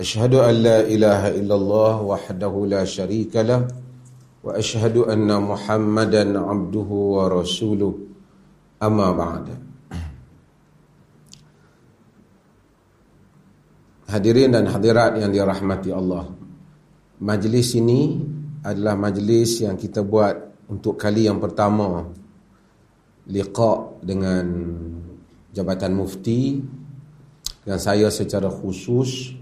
أشهد أن لا إله إلا الله وحده لا شريك له وأشهد أن محمدا عبده ورسوله. أما بعد. Hadirin dan hadirat yang dirahmati Allah. Majlis ini adalah majlis yang kita buat untuk kali yang pertama. Liqa' dengan Jabatan Mufti. Dan saya secara khusus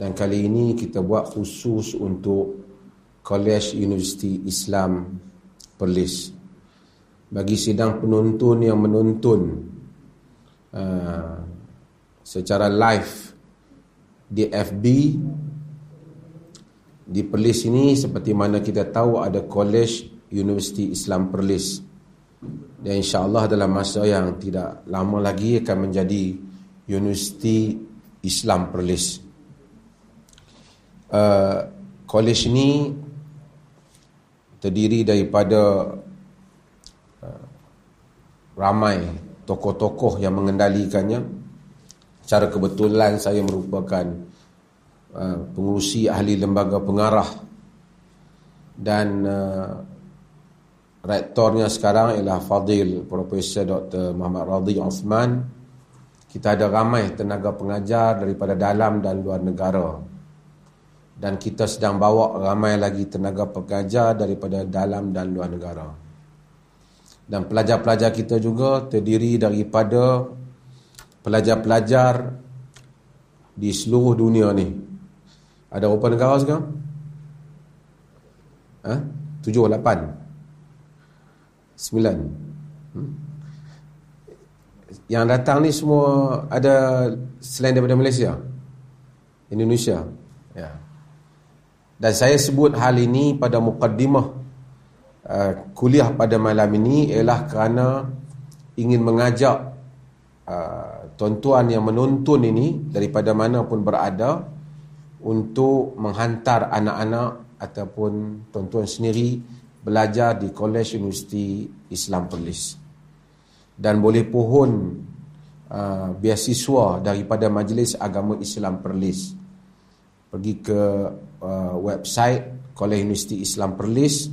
dan kali ini kita buat khusus untuk College University Islam Perlis. Bagi sidang penonton yang menonton uh, secara live di FB di Perlis ini seperti mana kita tahu ada College University Islam Perlis. Dan insya-Allah dalam masa yang tidak lama lagi akan menjadi University Islam Perlis uh, college ini terdiri daripada uh, ramai tokoh-tokoh yang mengendalikannya secara kebetulan saya merupakan uh, pengurusi ahli lembaga pengarah dan uh, rektornya sekarang ialah Fadil Profesor Dr. Muhammad Radhi Osman kita ada ramai tenaga pengajar daripada dalam dan luar negara dan kita sedang bawa ramai lagi tenaga pengajar daripada dalam dan luar negara. Dan pelajar-pelajar kita juga terdiri daripada pelajar-pelajar di seluruh dunia ni. Ada berapa negara sekarang? Ha? Tujuh, lapan? Sembilan? Hmm? Yang datang ni semua ada selain daripada Malaysia? Indonesia? Ya. Yeah. Dan saya sebut hal ini pada mukaddimah uh, kuliah pada malam ini ialah kerana ingin mengajak uh, tuan-tuan yang menonton ini daripada mana pun berada untuk menghantar anak-anak ataupun tuan-tuan sendiri belajar di College Universiti Islam Perlis. Dan boleh pohon uh, beasiswa daripada Majlis Agama Islam Perlis pergi ke uh, website Kolej Universiti Islam Perlis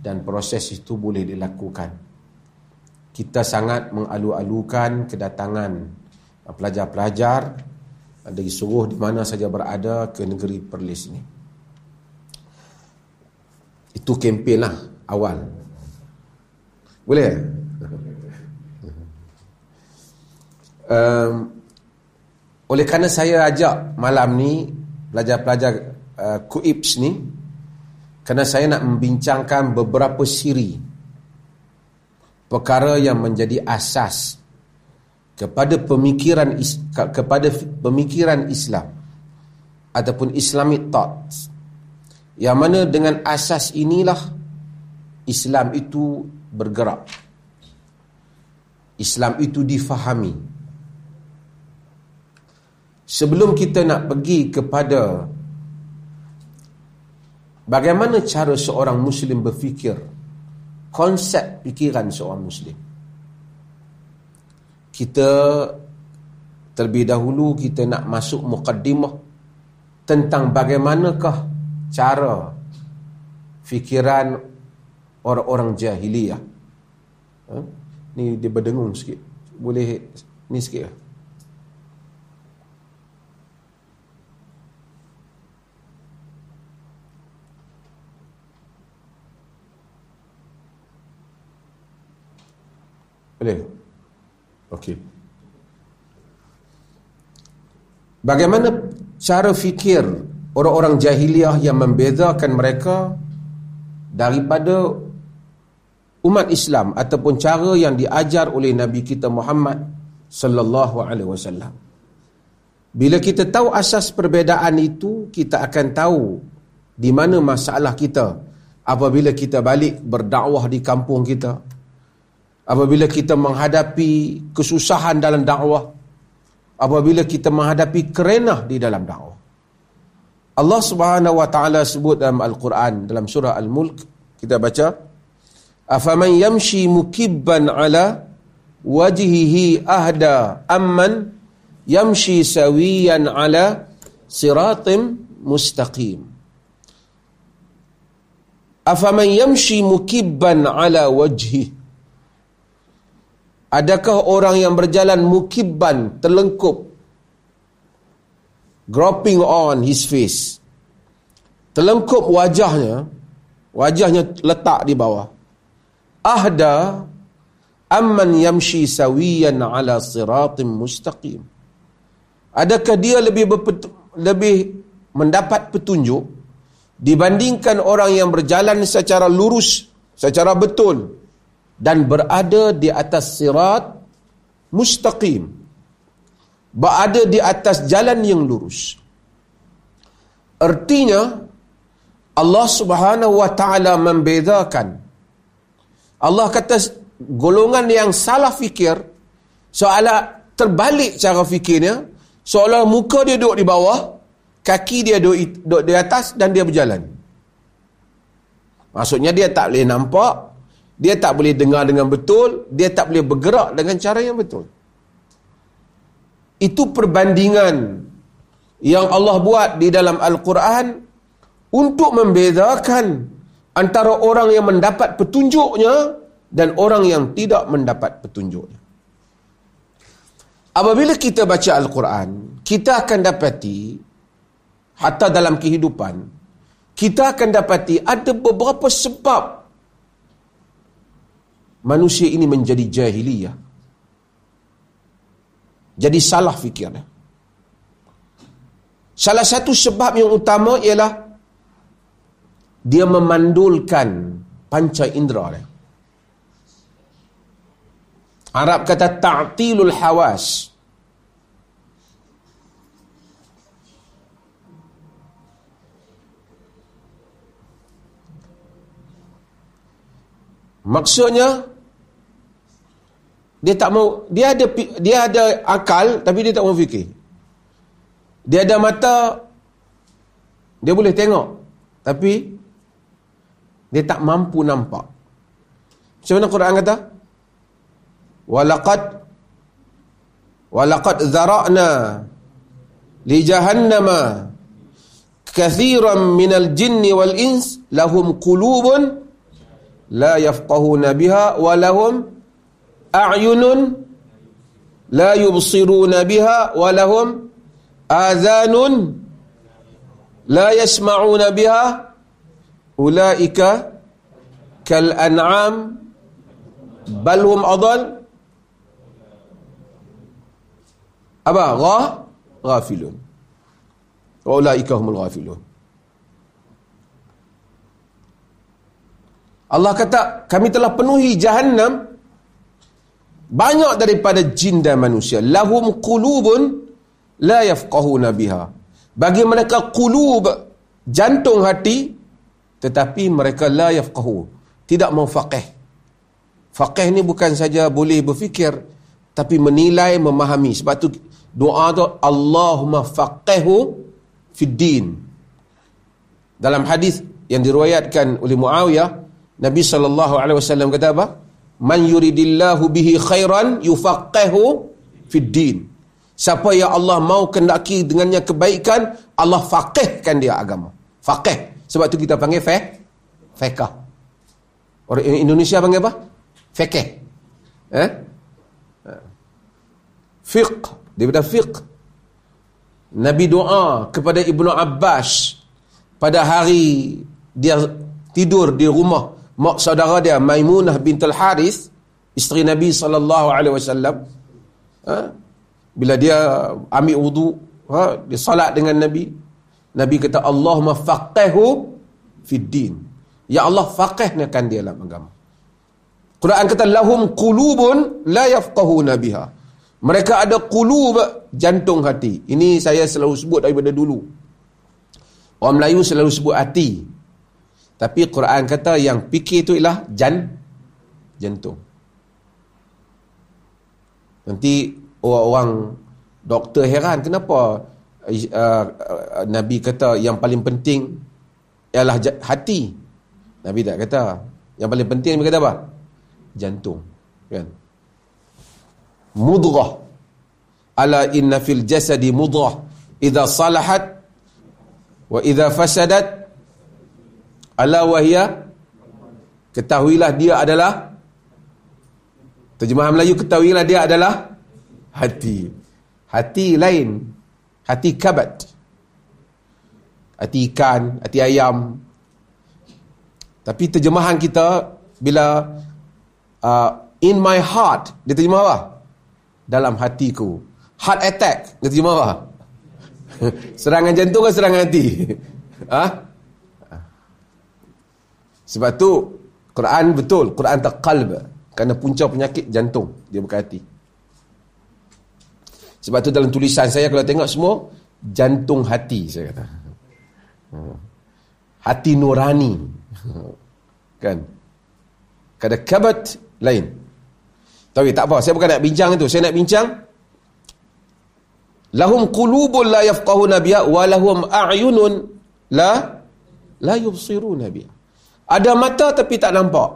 dan proses itu boleh dilakukan. Kita sangat mengalu-alukan kedatangan uh, pelajar-pelajar uh, dari seluruh di mana saja berada ke negeri Perlis ini. Itu kempen lah awal. Boleh? um, oleh kerana saya ajak malam ni pelajar-pelajar uh, KUIPS ni kerana saya nak membincangkan beberapa siri perkara yang menjadi asas kepada pemikiran kepada pemikiran Islam ataupun Islamic thoughts. Yang mana dengan asas inilah Islam itu bergerak. Islam itu difahami. Sebelum kita nak pergi kepada bagaimana cara seorang muslim berfikir? Konsep fikiran seorang muslim. Kita terlebih dahulu kita nak masuk mukaddimah tentang bagaimanakah cara fikiran orang-orang jahiliyah. Ha? ni dia berdengung sikit. Boleh ni sikit lah Boleh? Okey. Bagaimana cara fikir orang-orang jahiliah yang membezakan mereka daripada umat Islam ataupun cara yang diajar oleh Nabi kita Muhammad sallallahu alaihi wasallam. Bila kita tahu asas perbezaan itu, kita akan tahu di mana masalah kita apabila kita balik berdakwah di kampung kita apabila kita menghadapi kesusahan dalam dakwah apabila kita menghadapi kerenah di dalam dakwah. Allah Subhanahu wa taala sebut dalam al-Quran dalam surah Al-Mulk kita baca afaman yamshi mukibban ala wajhihi ahda amman yamshi sawiyan ala siratim mustaqim. Afaman yamshi mukibban ala wajhi adakah orang yang berjalan mukibban terlengkup? Groping on his face. Terlengkup wajahnya wajahnya letak di bawah. Ahda amman yamshi sawiyan ala siratim mustaqim. Adakah dia lebih lebih mendapat petunjuk dibandingkan orang yang berjalan secara lurus secara betul dan berada di atas sirat mustaqim. Berada di atas jalan yang lurus. Artinya Allah Subhanahu wa taala membedakan Allah kata golongan yang salah fikir soalan terbalik cara fikirnya seolah muka dia duduk di bawah kaki dia duduk, duduk di atas dan dia berjalan. Maksudnya dia tak boleh nampak dia tak boleh dengar dengan betul dia tak boleh bergerak dengan cara yang betul itu perbandingan yang Allah buat di dalam Al-Quran untuk membezakan antara orang yang mendapat petunjuknya dan orang yang tidak mendapat petunjuknya. Apabila kita baca Al-Quran, kita akan dapati, hatta dalam kehidupan, kita akan dapati ada beberapa sebab manusia ini menjadi jahiliyah. Jadi salah fikirnya. Salah satu sebab yang utama ialah dia memandulkan panca indera dia. Arab kata ta'tilul hawas. Maksudnya dia tak mau dia ada dia ada akal tapi dia tak mau fikir. Dia ada mata dia boleh tengok. Tapi dia tak mampu nampak. Macam mana Quran kata? Walaqad walaqad zara'na li jahannama kathiran minal jinni wal ins lahum qulubun la yafqahuna biha wa lahum a'yunun la yubsiruna biha wa lahum adhanun la yasma'una biha ulaika kal an'am bal hum adall apa gha ghafilun wa ulaika humul ghafilun Allah kata kami telah penuhi jahannam banyak daripada jin dan manusia. Lahum qulubun la yafqahuna biha. Bagi mereka qulub jantung hati tetapi mereka la yafqahu. Tidak mau faqih. Faqih ni bukan saja boleh berfikir tapi menilai memahami. Sebab tu doa tu Allahumma faqihu fid din dalam hadis yang diriwayatkan oleh Muawiyah Nabi sallallahu alaihi wasallam kata apa man yuridillahu bihi khairan yufaqihu fid din. Siapa yang Allah mau kendaki dengannya kebaikan Allah faqihkan dia agama. Faqih. Sebab tu kita panggil fiqh fiqh orang Indonesia panggil apa? Fiqh eh? Fiqh. Daripada fiqh. Nabi doa kepada Ibnu Abbas pada hari dia tidur di rumah mak saudara dia Maimunah bintul Haris isteri Nabi sallallahu alaihi wasallam ha? bila dia ambil wudu ha? dia salat dengan Nabi Nabi kata Allahumma faqihhu fid din ya Allah faqihkan dia dalam agama Quran kata lahum qulubun la yafqahuna biha mereka ada qulub jantung hati ini saya selalu sebut daripada dulu Orang Melayu selalu sebut hati. Tapi Quran kata yang fikir itu ialah jan, jantung. Nanti orang-orang doktor heran kenapa uh, uh, Nabi kata yang paling penting ialah hati. Nabi tak kata. Yang paling penting Nabi kata apa? Jantung. Kan? Mudrah. Ala inna fil jasadi mudrah. Iza salahat Wa idza fasadat ala wahya ketahuilah dia adalah terjemahan Melayu ketahuilah dia adalah hati. Hati lain. Hati kabat. Hati ikan, hati ayam. Tapi terjemahan kita bila uh, in my heart, dia terjemah apa? Dalam hatiku. Heart attack, dia terjemah apa? serangan jantung ke serangan hati? ha? Sebab tu Quran betul, Quran tak qalb. Kerana punca penyakit jantung, dia bukan hati. Sebab tu dalam tulisan saya kalau tengok semua jantung hati saya kata. Ha. Hati nurani. Kan? Kada kabat lain. Tapi tak apa, saya bukan nak bincang itu. Saya nak bincang lahum qulubun la yafqahuna biha wa lahum a'yunun la la yubsiruna biha ada mata tapi tak nampak.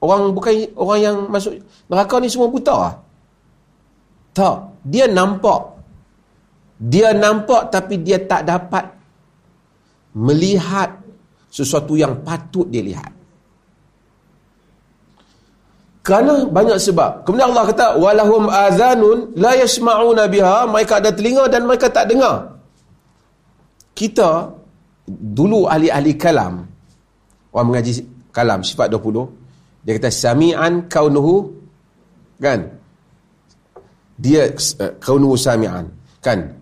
Orang bukan orang yang masuk neraka ni semua buta. Ah tak dia nampak. Dia nampak tapi dia tak dapat melihat sesuatu yang patut dia lihat. Kerana banyak sebab. Kemudian Allah kata walahum azanun la yasma'una biha, mereka ada telinga dan mereka tak dengar. Kita dulu ahli-ahli kalam orang mengaji kalam sifat 20 dia kata sami'an kaunuhu kan? Dia uh, kaunuhu sami'an. Kan?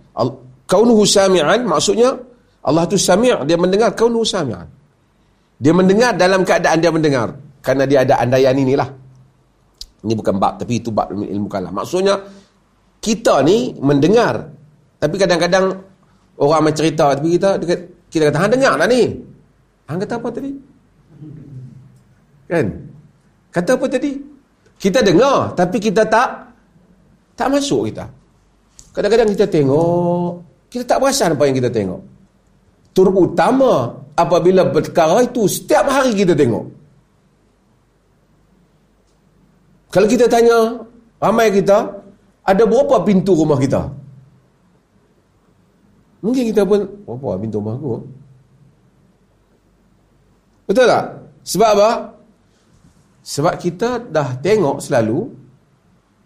Kaunuhu sami'an maksudnya Allah tu sami' dia mendengar kaunuhu sami'an. Dia mendengar dalam keadaan dia mendengar. Kerana dia ada andaian inilah. Ini bukan bab tapi itu bab ilmu kalam. Maksudnya kita ni mendengar. Tapi kadang-kadang orang main cerita tapi kita kita kata hang dengar lah ni. Hang kata apa tadi? Kan? Kata apa tadi? Kita dengar tapi kita tak tak masuk kita. Kadang-kadang kita tengok kita tak perasan apa yang kita tengok. Terutama apabila perkara itu setiap hari kita tengok. Kalau kita tanya ramai kita, ada berapa pintu rumah kita? Mungkin kita pun, berapa pintu rumah aku? Betul tak? Sebab apa? Sebab kita dah tengok selalu,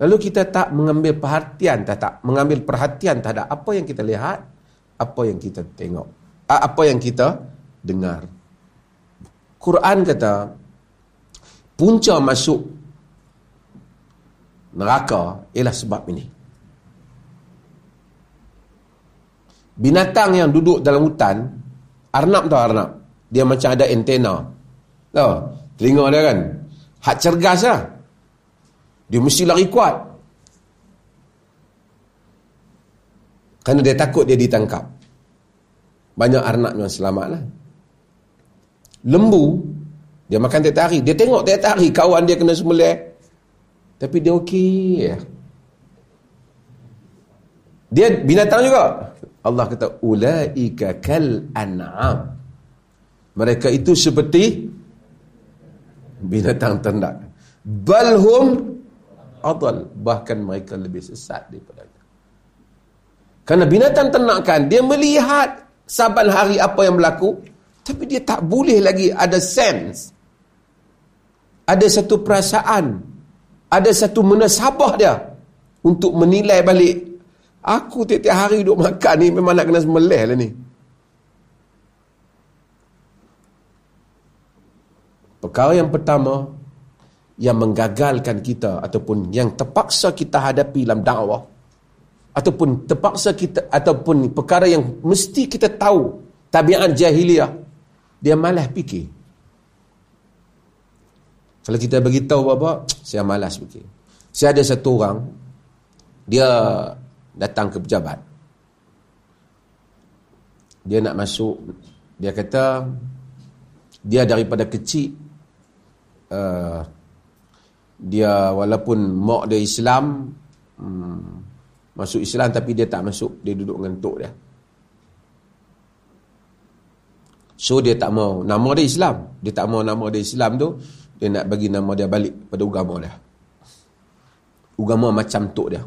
lalu kita tak mengambil perhatian, tak, tak mengambil perhatian terhadap apa yang kita lihat, apa yang kita tengok, apa yang kita dengar. Quran kata, punca masuk neraka ialah sebab ini. Binatang yang duduk dalam hutan, arnab tahu arnab? Dia macam ada antena. Tahu? Telinga dia kan? Hak cergas lah. Dia mesti lari kuat. Kerana dia takut dia ditangkap. Banyak arnab yang selamat lah. Lembu, dia makan tiap hari. Dia tengok tiap hari kawan dia kena semelih. Tapi dia okey. Dia binatang juga. Allah kata ulaika kal an'am. Mereka itu seperti binatang ternak. Balhum adal. Bahkan mereka lebih sesat daripada itu. Kerana binatang ternakan, dia melihat saban hari apa yang berlaku, tapi dia tak boleh lagi ada sense. Ada satu perasaan ada satu menasabah dia untuk menilai balik aku tiap-tiap hari duduk makan ni memang nak kena semelih lah ni perkara yang pertama yang menggagalkan kita ataupun yang terpaksa kita hadapi dalam dakwah ataupun terpaksa kita ataupun perkara yang mesti kita tahu tabiat jahiliah dia malas fikir kalau kita beritahu apa, saya malas fikir. Saya ada satu orang, dia datang ke pejabat. dia nak masuk dia kata dia daripada kecil uh, dia walaupun mak dia Islam hmm, masuk Islam tapi dia tak masuk dia duduk dengan tok dia. So dia tak mau nama dia Islam. Dia tak mau nama dia Islam tu dia nak bagi nama dia balik pada agama dia. Agama macam tok dia.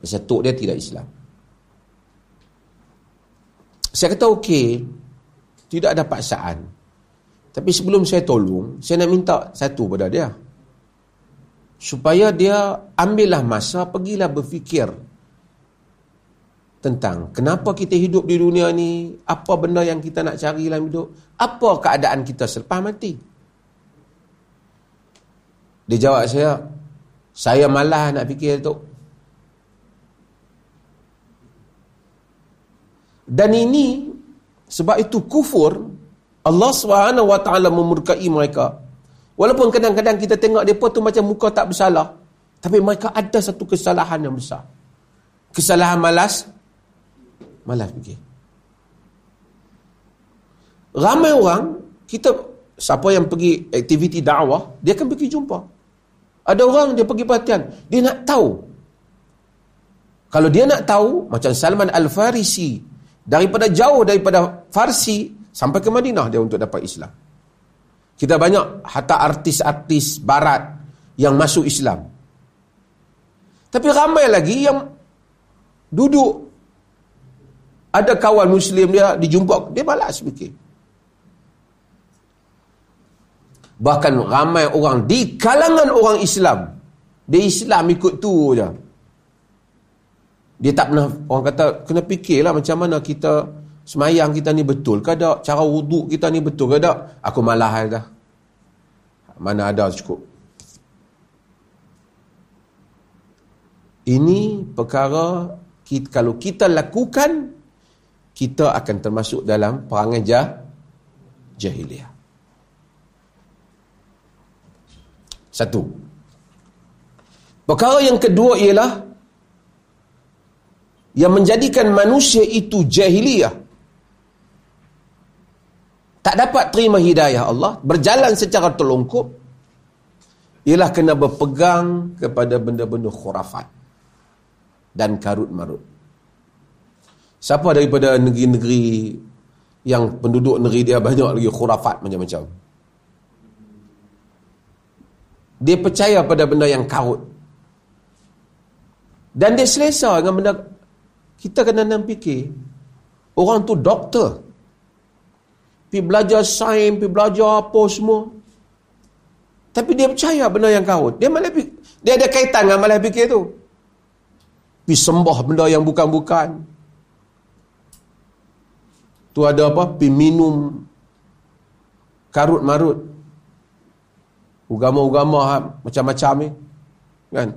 Pasal tok dia tidak Islam. Saya kata okey tidak ada paksaan tapi sebelum saya tolong saya nak minta satu pada dia. Supaya dia ambillah masa pergilah berfikir tentang kenapa kita hidup di dunia ni apa benda yang kita nak cari dalam hidup apa keadaan kita selepas mati. Dia jawab saya saya malah nak fikir tu. Dan ini sebab itu kufur Allah SWT memurkai mereka Walaupun kadang-kadang kita tengok mereka tu macam muka tak bersalah. Tapi mereka ada satu kesalahan yang besar. Kesalahan malas. Malas fikir. Ramai orang, kita, siapa yang pergi aktiviti dakwah, dia akan pergi jumpa. Ada orang dia pergi perhatian. Dia nak tahu. Kalau dia nak tahu, macam Salman Al-Farisi, daripada jauh daripada Farsi, sampai ke Madinah dia untuk dapat Islam. Kita banyak hatta artis-artis barat yang masuk Islam. Tapi ramai lagi yang duduk ada kawan muslim dia dijumpa dia balas fikir. Bahkan ramai orang di kalangan orang Islam dia Islam ikut tu je. Dia tak pernah orang kata kena fikirlah macam mana kita semayang kita ni betul ke tak? Cara wuduk kita ni betul ke tak? Aku malah dah. Mana ada cukup. Ini perkara kita, kalau kita lakukan kita akan termasuk dalam perangai jah, jahiliah. Satu. Perkara yang kedua ialah yang menjadikan manusia itu jahiliah tak dapat terima hidayah Allah, berjalan secara telungkup, ialah kena berpegang kepada benda-benda khurafat dan karut-marut. Siapa daripada negeri-negeri yang penduduk negeri dia banyak lagi khurafat macam-macam. Dia percaya pada benda yang karut. Dan dia selesa dengan benda kita kena nak fikir orang tu doktor pergi belajar sains, pergi belajar apa semua. Tapi dia percaya benda yang kau. Dia malah dia ada kaitan dengan malah fikir tu. Pergi sembah benda yang bukan-bukan. Tu ada apa? Pergi minum karut-marut. Ugama-ugama ha, macam-macam ni. Kan?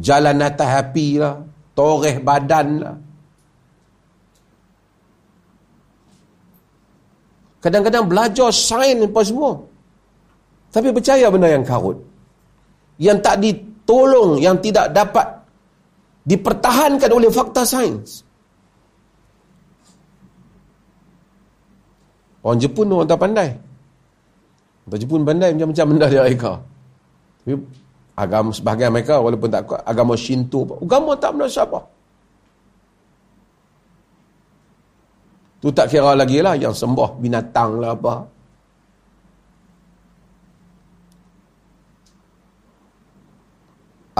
Jalan atas api lah. Toreh badan lah. Kadang-kadang belajar sains apa semua. Tapi percaya benda yang karut. Yang tak ditolong, yang tidak dapat dipertahankan oleh fakta sains. Orang Jepun orang tak pandai. Orang Jepun pandai macam-macam benda dia mereka. Tapi agama sebahagian mereka walaupun tak agama Shinto, agama tak pernah Tu tak kira lagi lah yang sembah binatang lah apa.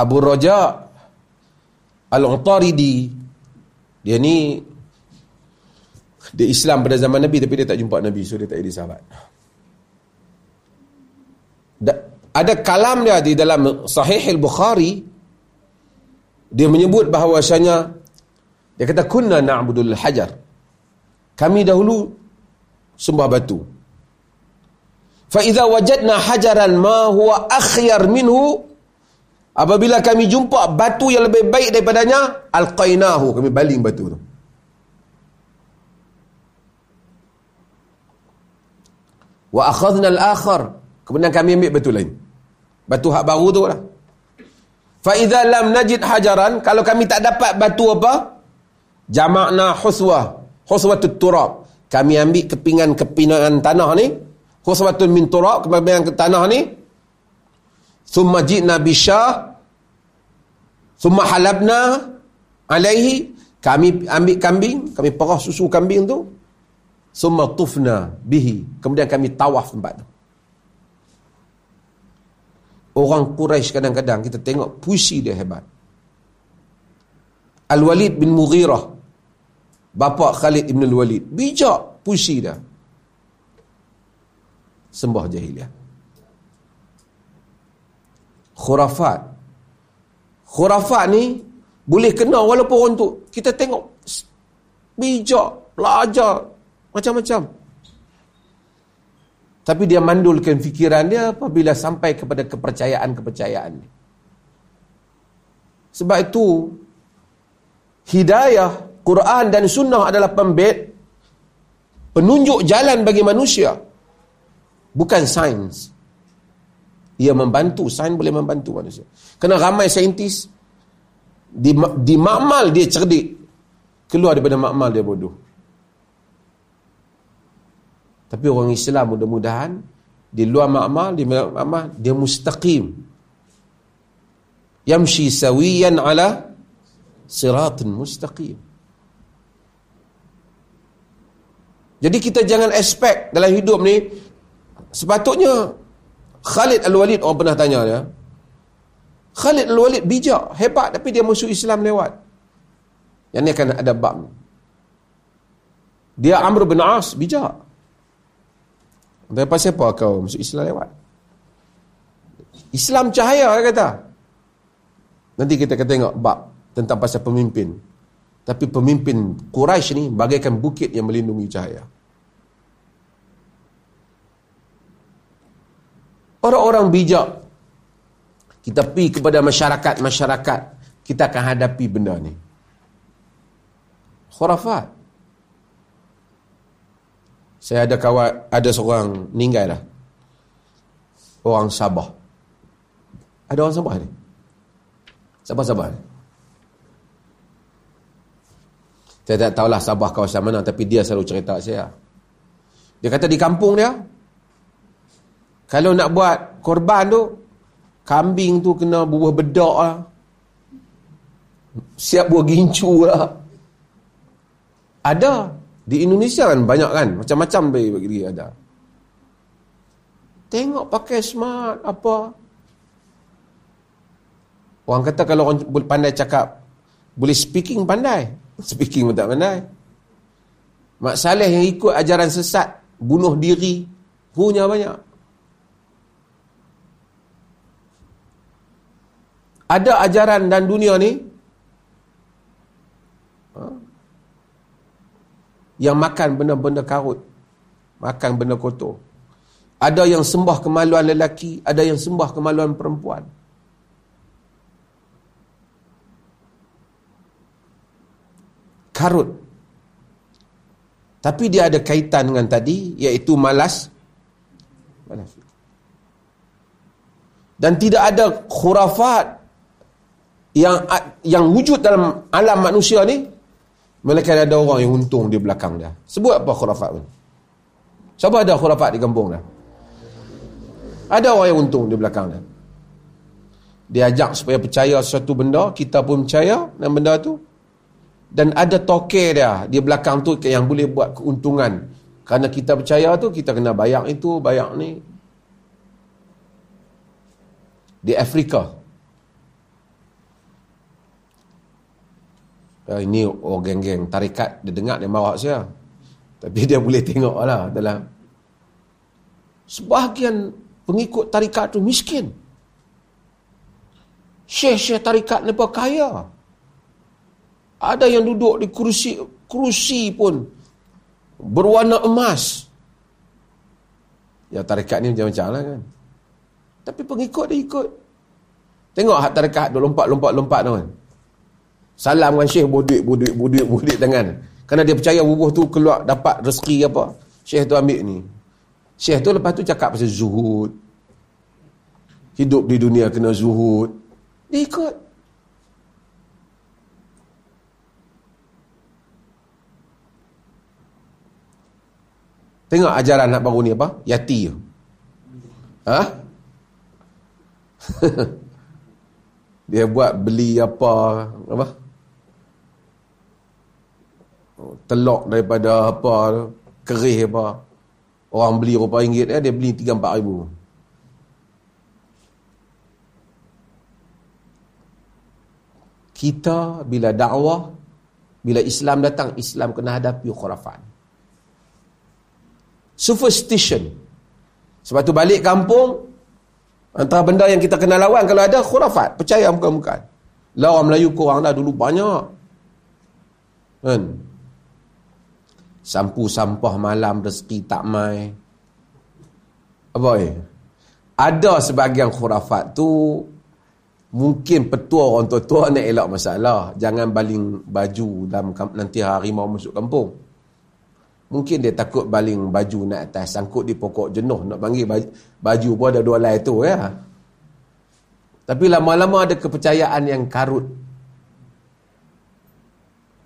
Abu Raja Al-Utaridi dia ni dia Islam pada zaman Nabi tapi dia tak jumpa Nabi so dia tak jadi sahabat. Da, ada kalam dia di dalam Sahih Al-Bukhari dia menyebut bahawasanya dia kata kunna na'budul hajar kami dahulu sembah batu. Fa idza wajadna hajaran ma huwa akhyar minhu apabila kami jumpa batu yang lebih baik daripadanya alqainahu kami baling batu tu. Wa akhadna al-akhar kemudian kami ambil batu lain. Batu hak baru tu lah. Fa idza lam najid hajaran kalau kami tak dapat batu apa? Jama'na huswa Khuswatut turab. Kami ambil kepingan-kepingan tanah ni. Khuswatun min turab, kepingan ke tanah ni. Thumma ji'na bisyah. Thumma halabna alaihi. Kami ambil kambing, kami perah susu kambing tu. Thumma tufna bihi. Kemudian kami tawaf tempat tu. Orang Quraisy kadang-kadang kita tengok puisi dia hebat. Al-Walid bin Mughirah Bapa Khalid Ibn Al-Walid. Bijak puisi dah. Sembah jahiliah. Khurafat. Khurafat ni boleh kena walaupun orang tu. Kita tengok bijak, belajar, macam-macam. Tapi dia mandulkan fikiran dia apabila sampai kepada kepercayaan-kepercayaan Sebab itu, hidayah Quran dan Sunnah adalah pembet penunjuk jalan bagi manusia bukan sains. Ia membantu sains boleh membantu manusia. Kerana ramai saintis di, di makmal dia cerdik keluar daripada makmal dia bodoh. Tapi orang Islam mudah-mudahan di luar makmal di makmal dia mustaqim. Yamshi sawiyan ala siratin mustaqim Jadi kita jangan expect dalam hidup ni sepatutnya Khalid Al-Walid orang pernah tanya dia. Khalid Al-Walid bijak, hebat tapi dia musuh Islam lewat. Yang ni akan ada bab. Dia Amr bin As bijak. Pasal apa kau musuh Islam lewat? Islam cahaya dia kata. Nanti kita akan tengok bab tentang pasal pemimpin. Tapi pemimpin Quraisy ni bagaikan bukit yang melindungi cahaya. Orang-orang bijak kita pergi kepada masyarakat-masyarakat kita akan hadapi benda ni. Khurafat. Saya ada kawan, ada seorang meninggal dah. Orang Sabah. Ada orang Sabah ni? Sabah-Sabah ni? Saya tak tahulah Sabah kawasan mana tapi dia selalu cerita saya. Dia kata di kampung dia kalau nak buat korban tu kambing tu kena buah bedak lah. Siap buah gincu lah. Ada di Indonesia kan banyak kan macam-macam bagi ada. Tengok pakai smart apa. Orang kata kalau orang pandai cakap boleh speaking pandai. Speaking pun tak pandai. Mak Saleh yang ikut ajaran sesat, bunuh diri, punya banyak. Ada ajaran dan dunia ni ha, yang makan benda-benda karut, makan benda kotor. Ada yang sembah kemaluan lelaki, ada yang sembah kemaluan perempuan. Karut. Tapi dia ada kaitan dengan tadi iaitu malas. Malas. Dan tidak ada khurafat yang yang wujud dalam alam manusia ni melainkan ada orang yang untung di belakang dia. Sebut apa khurafat ni? Siapa ada khurafat di kampung dia? Ada orang yang untung di belakang dia. Dia ajak supaya percaya sesuatu benda, kita pun percaya dengan benda tu dan ada toke dia di belakang tu yang boleh buat keuntungan. Kerana kita percaya tu kita kena bayar itu bayar ni. Di Afrika. Uh, ini oh geng-geng tarikat dia dengar dia marah saya tapi dia boleh tengok lah dalam sebahagian pengikut tarikat tu miskin. Syekh-syekh tarikat ni kaya ada yang duduk di kerusi kerusi pun berwarna emas. Ya tarikat ni macam-macam lah kan. Tapi pengikut dia ikut. Tengok hak tarikat dia lompat-lompat-lompat tu kan. Salam kan syekh budik budik budik budik tangan. Kerana dia percaya bubuh tu keluar dapat rezeki apa. Syekh tu ambil ni. Syekh tu lepas tu cakap pasal zuhud. Hidup di dunia kena zuhud. Dia ikut. Tengok ajaran nak baru ni apa? Yati. Ha? Dia buat beli apa? Apa? Telok daripada apa? Kerih apa? Orang beli berapa ringgit eh, dia beli 3-4 ribu. Kita bila dakwah, bila Islam datang, Islam kena hadapi khurafat. Superstition. Sebab tu balik kampung, antara benda yang kita kena lawan kalau ada khurafat. Percaya bukan-bukan. Lah orang Melayu korang dah dulu banyak. Kan? Sampu sampah malam rezeki tak mai. Apa eh? Ada sebahagian khurafat tu mungkin petua orang tua-tua nak elak masalah. Jangan baling baju dalam nanti hari mau masuk kampung. Mungkin dia takut baling baju nak atas sangkut di pokok jenuh nak panggil baju, baju pun ada dua lai tu ya. Tapi lama-lama ada kepercayaan yang karut.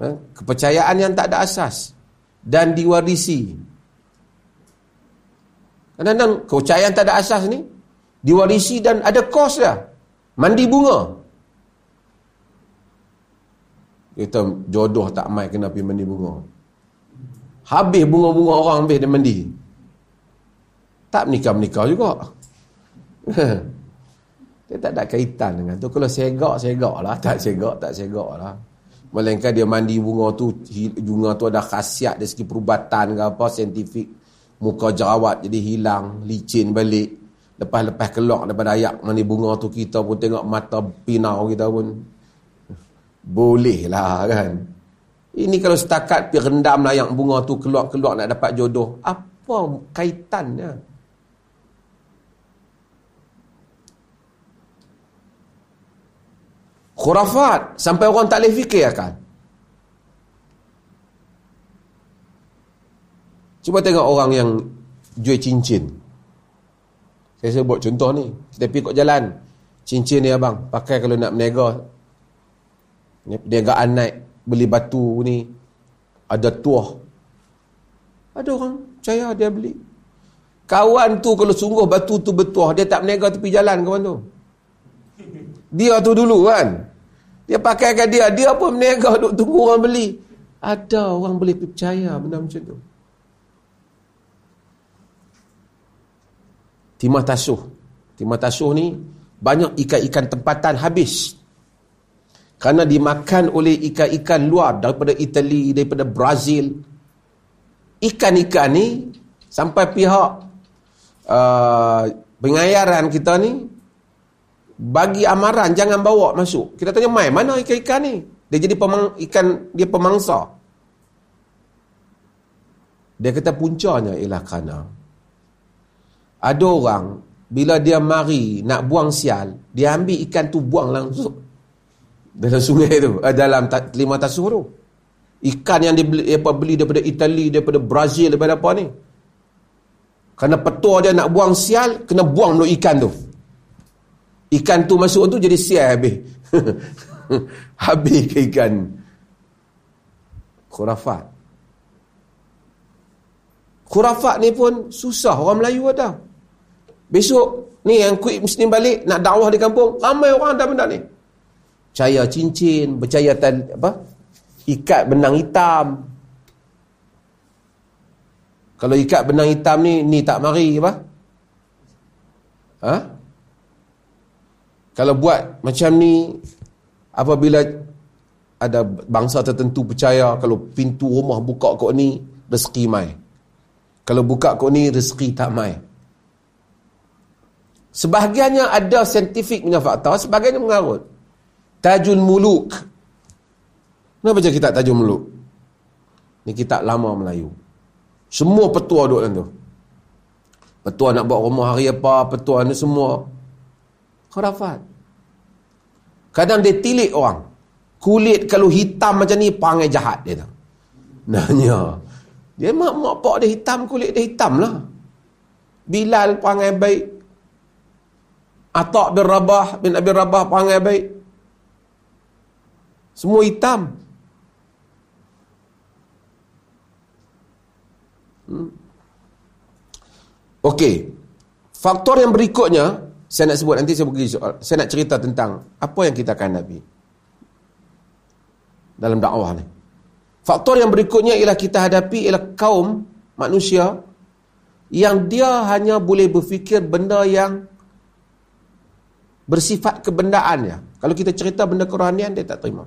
Ha? Kepercayaan yang tak ada asas dan diwarisi. Kadang-kadang kepercayaan tak ada asas ni diwarisi dan ada kos dia. Mandi bunga. Kita jodoh tak mai kena pergi mandi bunga. Habis bunga-bunga orang habis dia mandi. Tak menikah-menikah juga. dia tak ada kaitan dengan tu. Kalau segak, segak lah. Tak segak, tak segak lah. Melainkan dia mandi bunga tu, bunga tu ada khasiat dari segi perubatan ke apa, saintifik. Muka jerawat jadi hilang, licin balik. Lepas-lepas keluar daripada ayak mandi bunga tu kita pun tengok mata pinau kita pun boleh lah kan. Ini kalau setakat pergi rendam yang bunga tu keluar-keluar nak dapat jodoh. Apa kaitannya? Khurafat. Sampai orang tak boleh fikir akan. Cuba tengok orang yang jual cincin. Saya sebut contoh ni. Kita pergi kot jalan. Cincin ni abang. Pakai kalau nak berniaga. Perniagaan naik. Beli batu ni. Ada tuah. Ada orang percaya dia beli. Kawan tu kalau sungguh batu tu bertuah. Dia tak berniaga tepi jalan kawan tu. Dia tu dulu kan. Dia pakai pakaikan dia. Dia pun berniaga duk tunggu orang beli. Ada orang boleh percaya benda macam tu. timah tasuh. Timah tasuh ni banyak ikan-ikan tempatan habis. Kerana dimakan oleh ikan-ikan luar daripada Itali, daripada Brazil. Ikan-ikan ni sampai pihak uh, pengayaran kita ni bagi amaran jangan bawa masuk. Kita tanya mai mana ikan-ikan ni? Dia jadi pemang, ikan dia pemangsa. Dia kata puncanya ialah kerana ada orang bila dia mari nak buang sial, dia ambil ikan tu buang langsung dalam sungai tu, eh, dalam lima tasuh tu. Ikan yang dia beli, apa, beli daripada Itali, daripada Brazil, daripada apa ni. Kerana petua dia nak buang sial, kena buang dulu ikan tu. Ikan tu masuk tu jadi sial habis. habis ke ikan. Khurafat. Khurafat ni pun susah orang Melayu ada. Besok ni yang kuih muslim balik nak dakwah di kampung, ramai orang ada benda ni. Percaya cincin, percaya tan, apa? Ikat benang hitam. Kalau ikat benang hitam ni ni tak mari apa? Ha? Kalau buat macam ni apabila ada bangsa tertentu percaya kalau pintu rumah buka kok ni rezeki mai. Kalau buka kok ni rezeki tak mai. Sebahagiannya ada saintifik punya fakta, sebahagiannya mengarut. Tajul Muluk. Kenapa baca kitab Tajul Muluk? Ini kitab lama Melayu. Semua petua duduk dalam tu. Petua nak buat rumah hari apa, petua ni semua. Khurafat. Kadang dia tilik orang. Kulit kalau hitam macam ni, pangai jahat dia tu. Nanya. Dia mak mak pak dia hitam, kulit dia hitam lah. Bilal pangai baik, Atak bin Rabah bin Abi Rabah perangai baik. Semua hitam. Hmm. Okey. Faktor yang berikutnya, saya nak sebut nanti saya pergi soal. Saya nak cerita tentang apa yang kita akan Nabi. Dalam dakwah ni. Faktor yang berikutnya ialah kita hadapi ialah kaum manusia yang dia hanya boleh berfikir benda yang bersifat kebendaan ya. Kalau kita cerita benda kerohanian dia tak terima.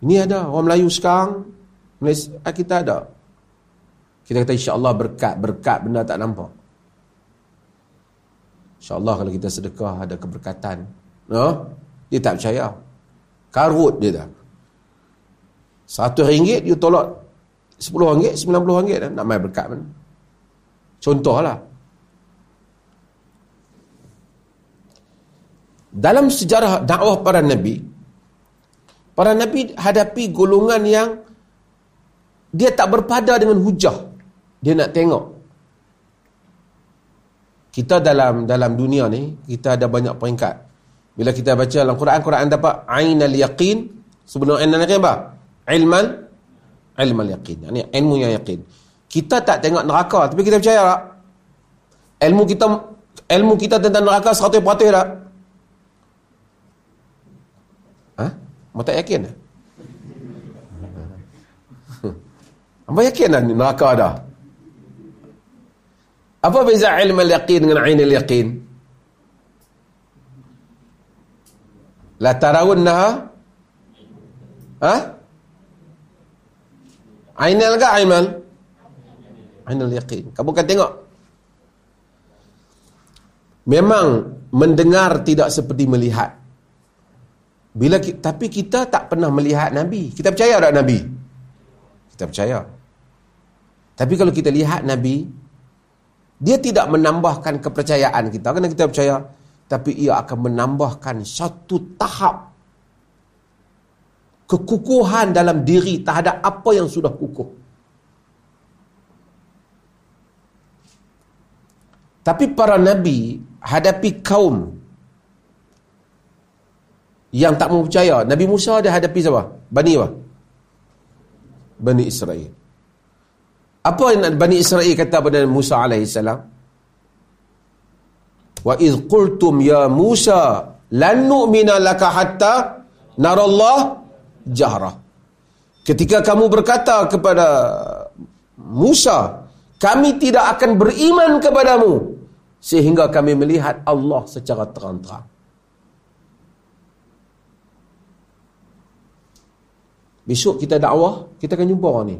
Ini ada orang Melayu sekarang, Malaysia, ah, kita ada. Kita kata insya-Allah berkat-berkat benda tak nampak. Insya-Allah kalau kita sedekah ada keberkatan. No? Dia tak percaya. Karut dia dah. Satu ringgit you tolak sepuluh ringgit, sembilan puluh ringgit nak main berkat mana. Contohlah. Dalam sejarah dakwah para Nabi, Para Nabi hadapi golongan yang dia tak berpada dengan hujah. Dia nak tengok. Kita dalam dalam dunia ni, kita ada banyak peringkat. Bila kita baca dalam Quran, Quran dapat ainal yaqin. Sebelum ainal yaqin apa? Ilman. Ilmal yaqin. Ini ilmu yang yakin. Kita tak tengok neraka, tapi kita percaya tak? Ilmu kita ilmu kita tentang neraka 100% tak? Mau tak yakin? Apa yakin lah neraka ada? Apa beza ilmu al-yaqin dengan ain al-yaqin? La tarawunnaha? Ha? Ainal ke aimal? Ainal yaqin. Kamu kan tengok. Memang mendengar tidak seperti melihat. Bila tapi kita tak pernah melihat Nabi. Kita percaya tak Nabi? Kita percaya. Tapi kalau kita lihat Nabi, dia tidak menambahkan kepercayaan kita kerana kita percaya, tapi ia akan menambahkan satu tahap kekukuhan dalam diri terhadap apa yang sudah kukuh. Tapi para nabi hadapi kaum yang tak mau percaya. Nabi Musa dia hadapi siapa? Bani apa? Bani Israel. Apa yang Bani Israel kata pada Musa alaihissalam? Wa iz qultum ya Musa lan nu'mina laka hatta narallah jahra. Ketika kamu berkata kepada Musa, kami tidak akan beriman kepadamu sehingga kami melihat Allah secara terang-terang. Besok kita dakwah, kita akan jumpa orang ni.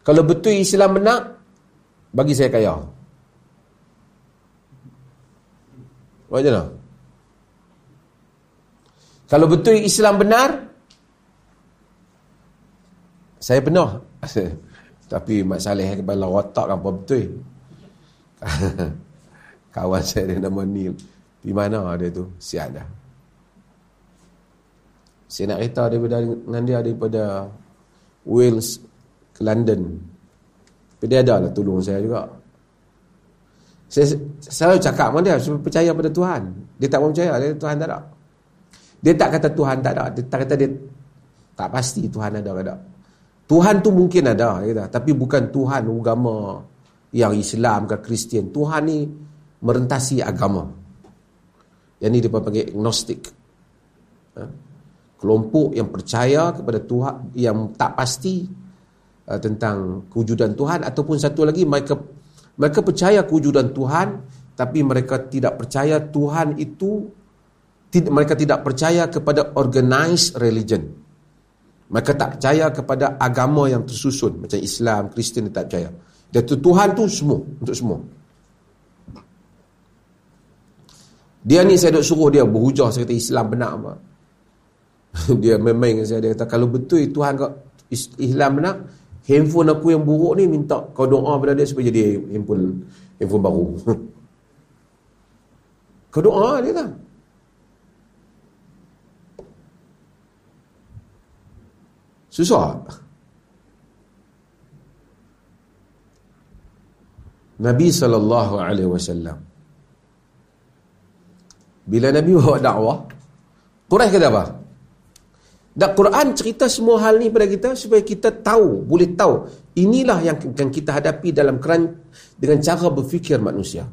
Kalau betul Islam benar, bagi saya kaya. Macam mana? Kalau betul Islam benar, saya penuh. Tapi Mak Saleh kepala watak apa betul. Kawan saya dia nama Nil. Di mana dia tu? Siap dah. Saya nak kereta daripada dengan dia daripada Wales ke London. Tapi dia ada lah tolong saya juga. Saya selalu cakap dengan dia supaya percaya pada Tuhan. Dia tak percaya, dia Tuhan tak ada. Dia tak kata Tuhan tak ada, dia tak kata dia tak pasti Tuhan ada ke tak. Tuhan tu mungkin ada, kata. tapi bukan Tuhan agama yang Islam ke Kristian. Tuhan ni merentasi agama. Yang ni dia panggil agnostik. Ha? Kelompok yang percaya kepada Tuhan yang tak pasti uh, tentang kewujudan Tuhan ataupun satu lagi mereka mereka percaya kewujudan Tuhan tapi mereka tidak percaya Tuhan itu tidak, mereka tidak percaya kepada organized religion. Mereka tak percaya kepada agama yang tersusun. Macam Islam, Kristian tak percaya. Dan Tuhan tu semua untuk semua. Dia ni saya duk suruh dia berhujah saya kata Islam benar apa dia memang dengan saya. Dia kata kalau betul Tuhan kau Islam benar handphone aku yang buruk ni minta kau doa pada dia supaya jadi handphone handphone baru. Kau doa dia kan susah? Nabi sallallahu alaihi wasallam bila Nabi bawa dakwah Quraisy kata apa Dan Quran cerita semua hal ni pada kita supaya kita tahu, boleh tahu. Inilah yang akan kita hadapi dalam keran dengan cara berfikir manusia.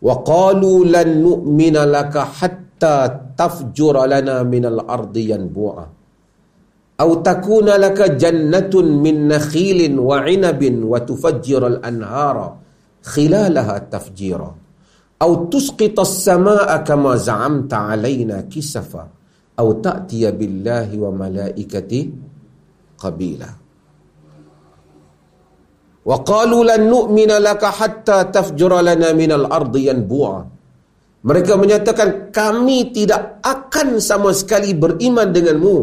Wa qalu lan nu'mina laka hatta tafjura lana minal ardi yanbu'a. Aw takuna laka jannatun min nakhilin wa 'inabin wa tufajjira al-anhara khilalaha tafjira. Aw tusqita as-samaa'a kama za'amta 'alaina kisafa atau ta'tiya billahi wa malaikati qabila. Wa qalu lan nu'mina laka hatta tafjura lana minal ardi yanbu'a. Mereka menyatakan kami tidak akan sama sekali beriman denganmu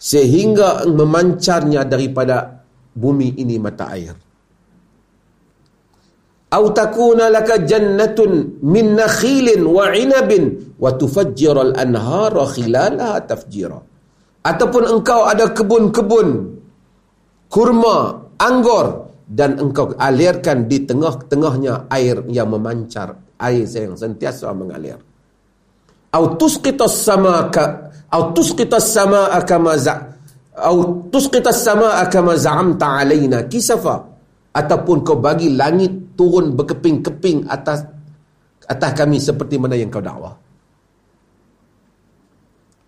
sehingga memancarnya daripada bumi ini mata air laka jannatun min nakhilin wa 'inabin wa tufajjira al-anhara khilalaha tafjira. Ataupun engkau ada kebun-kebun kurma anggur dan engkau alirkan di tengah-tengahnya air yang memancar air yang sentiasa mengalir. Au tusqitas samaka au tusqitas samaa kama za au tusqitas samaa kama za'amta alaina kisafa ataupun kau bagi langit turun berkeping-keping atas atas kami seperti mana yang kau dakwah.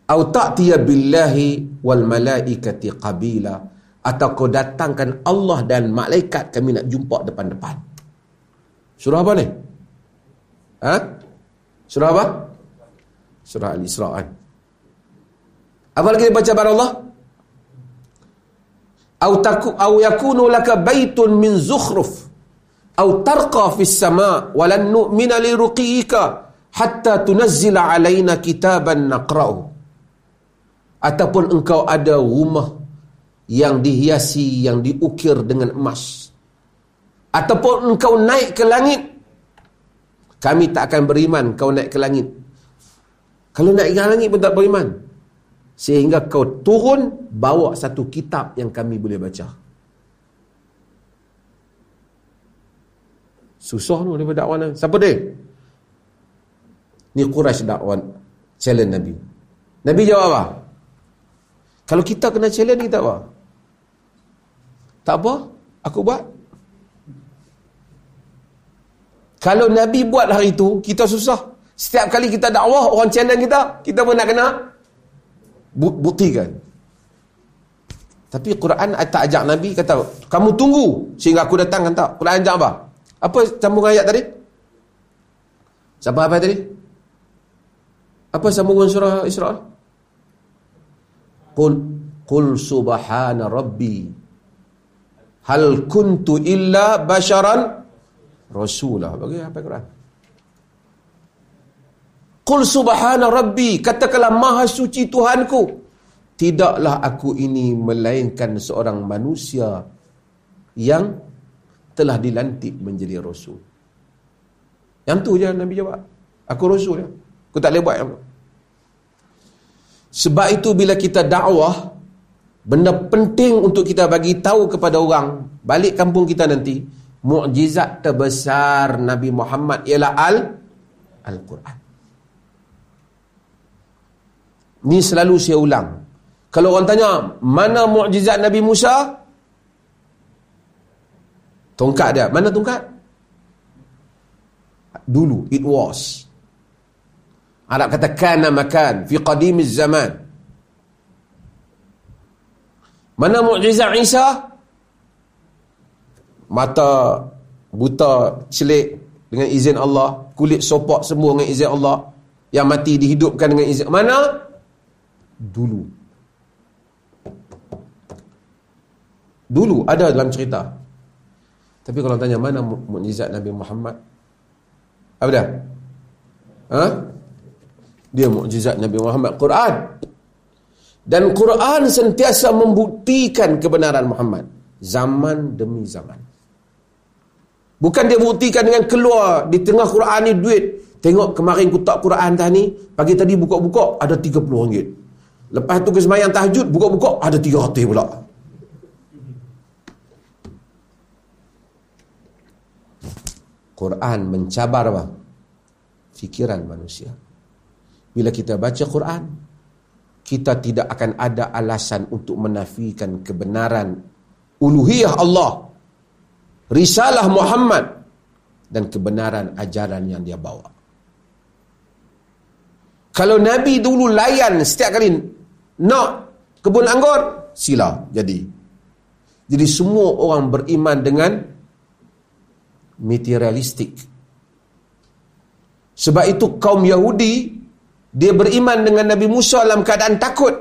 Au ta'tiya billahi wal malaikati qabila atau kau datangkan Allah dan malaikat kami nak jumpa depan-depan. Surah apa ni? Ha? Surah apa? Surah Al-Isra' kan? Apa lagi baca bar Allah? Au taku au yakunu laka baitun min zukhruf. Au tarqa fis sama walan nu'mina li ruqiyika hatta tunazzila alaina kitaban naqra'u. Ataupun engkau ada rumah yang dihiasi yang diukir dengan emas. Ataupun engkau naik ke langit kami tak akan beriman kau naik ke langit. Kalau naik ke langit pun tak beriman sehingga kau turun bawa satu kitab yang kami boleh baca Susah tu daripada dakwah Nabi. Siapa dia? Ni Quraisy dakwah challenge Nabi. Nabi jawab apa? Kalau kita kena challenge kita apa? Tak apa, aku buat. Kalau Nabi buat hari itu, kita susah. Setiap kali kita dakwah, orang challenge kita, kita pun nak kena buktikan. Tapi Quran tak ajak Nabi, kata, kamu tunggu sehingga aku datang, kan tak? Quran ajak apa? Apa sambungan ayat tadi? Siapa apa tadi? Apa sambungan surah Isra? Qul qul subhana rabbi hal kuntu illa basharan rasulah. Bagi apa Quran? Qul subhana rabbi katakanlah maha suci Tuhanku. Tidaklah aku ini melainkan seorang manusia yang telah dilantik menjadi rasul. Yang tu je Nabi jawab. Aku rasul ya. Aku tak boleh buat yang Sebab itu bila kita dakwah, benda penting untuk kita bagi tahu kepada orang balik kampung kita nanti, mukjizat terbesar Nabi Muhammad ialah al Al-Quran. Ni selalu saya ulang. Kalau orang tanya, mana mukjizat Nabi Musa? Tongkat dia. Mana tongkat? Dulu. It was. Arab kata kana makan. Fi qadim zaman. Mana mu'jizat Isa? Mata buta celik dengan izin Allah. Kulit sopak semua dengan izin Allah. Yang mati dihidupkan dengan izin. Mana? Dulu. Dulu ada dalam cerita. Tapi kalau tanya mana mukjizat Nabi Muhammad? Apa dia? Ha? Dia mukjizat Nabi Muhammad Quran. Dan Quran sentiasa membuktikan kebenaran Muhammad zaman demi zaman. Bukan dia buktikan dengan keluar di tengah Quran ni duit. Tengok kemarin kutak Quran tadi, pagi tadi buka-buka ada 30 ringgit. Lepas tu ke semayang tahajud, buka-buka ada 300 pula. Quran mencabar apa? Fikiran manusia. Bila kita baca Quran, kita tidak akan ada alasan untuk menafikan kebenaran uluhiyah Allah, risalah Muhammad dan kebenaran ajaran yang dia bawa. Kalau Nabi dulu layan setiap kali nak kebun anggur, sila jadi. Jadi semua orang beriman dengan materialistik. Sebab itu kaum Yahudi dia beriman dengan Nabi Musa dalam keadaan takut.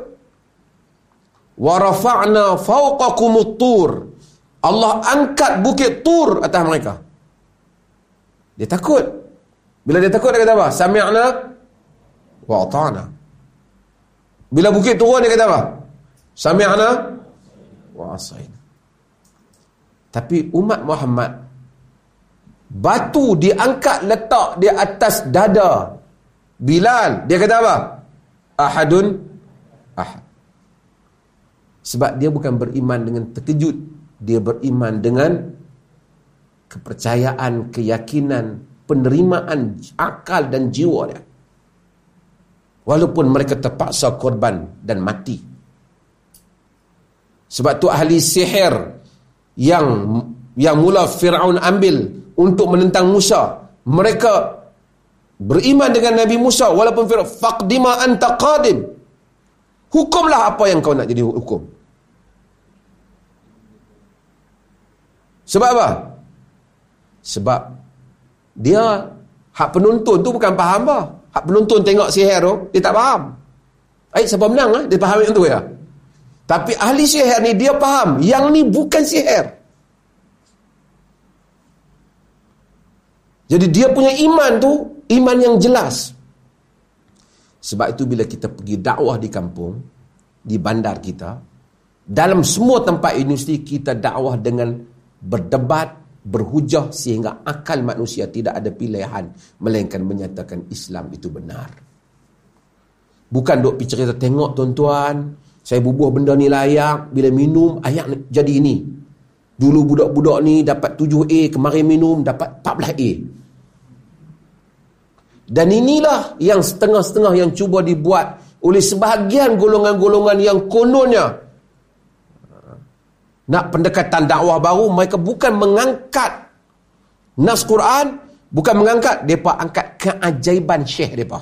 Wa rafa'na fawqakumut tur. Allah angkat bukit Tur atas mereka. Dia takut. Bila dia takut dia kata apa? Sami'na wa ata'na. Bila bukit turun dia kata apa? Sami'na wa asayna. Tapi umat Muhammad batu diangkat letak di atas dada Bilal dia kata apa ahadun ahad sebab dia bukan beriman dengan terkejut dia beriman dengan kepercayaan keyakinan penerimaan akal dan jiwa dia walaupun mereka terpaksa korban dan mati. Sebab tu ahli sihir yang yang mula Firaun ambil untuk menentang Musa mereka beriman dengan Nabi Musa walaupun Firaun faqdima anta qadim. Hukumlah apa yang kau nak jadi hukum. Sebab apa? Sebab dia hak penonton tu bukan faham apa penonton tengok sihir tu dia tak faham. Eh siapa menang ah dia faham yang tu ya? Tapi ahli sihir ni dia faham. Yang ni bukan sihir jadi dia punya iman tu Iman yang jelas. Sebab itu bila kita pergi dakwah di kampung, di bandar kita, dalam semua tempat universiti kita dakwah dengan berdebat, berhujah sehingga akal manusia tidak ada pilihan melainkan menyatakan Islam itu benar. Bukan duk pergi cerita tengok tuan-tuan, saya bubuh benda ni layak, bila minum ayak jadi ini. Dulu budak-budak ni dapat 7A, kemarin minum dapat 14A. Dan inilah yang setengah-setengah yang cuba dibuat oleh sebahagian golongan-golongan yang kononnya nak pendekatan dakwah baru mereka bukan mengangkat nas Quran bukan mengangkat. Depa angkat keajaiban syekh depa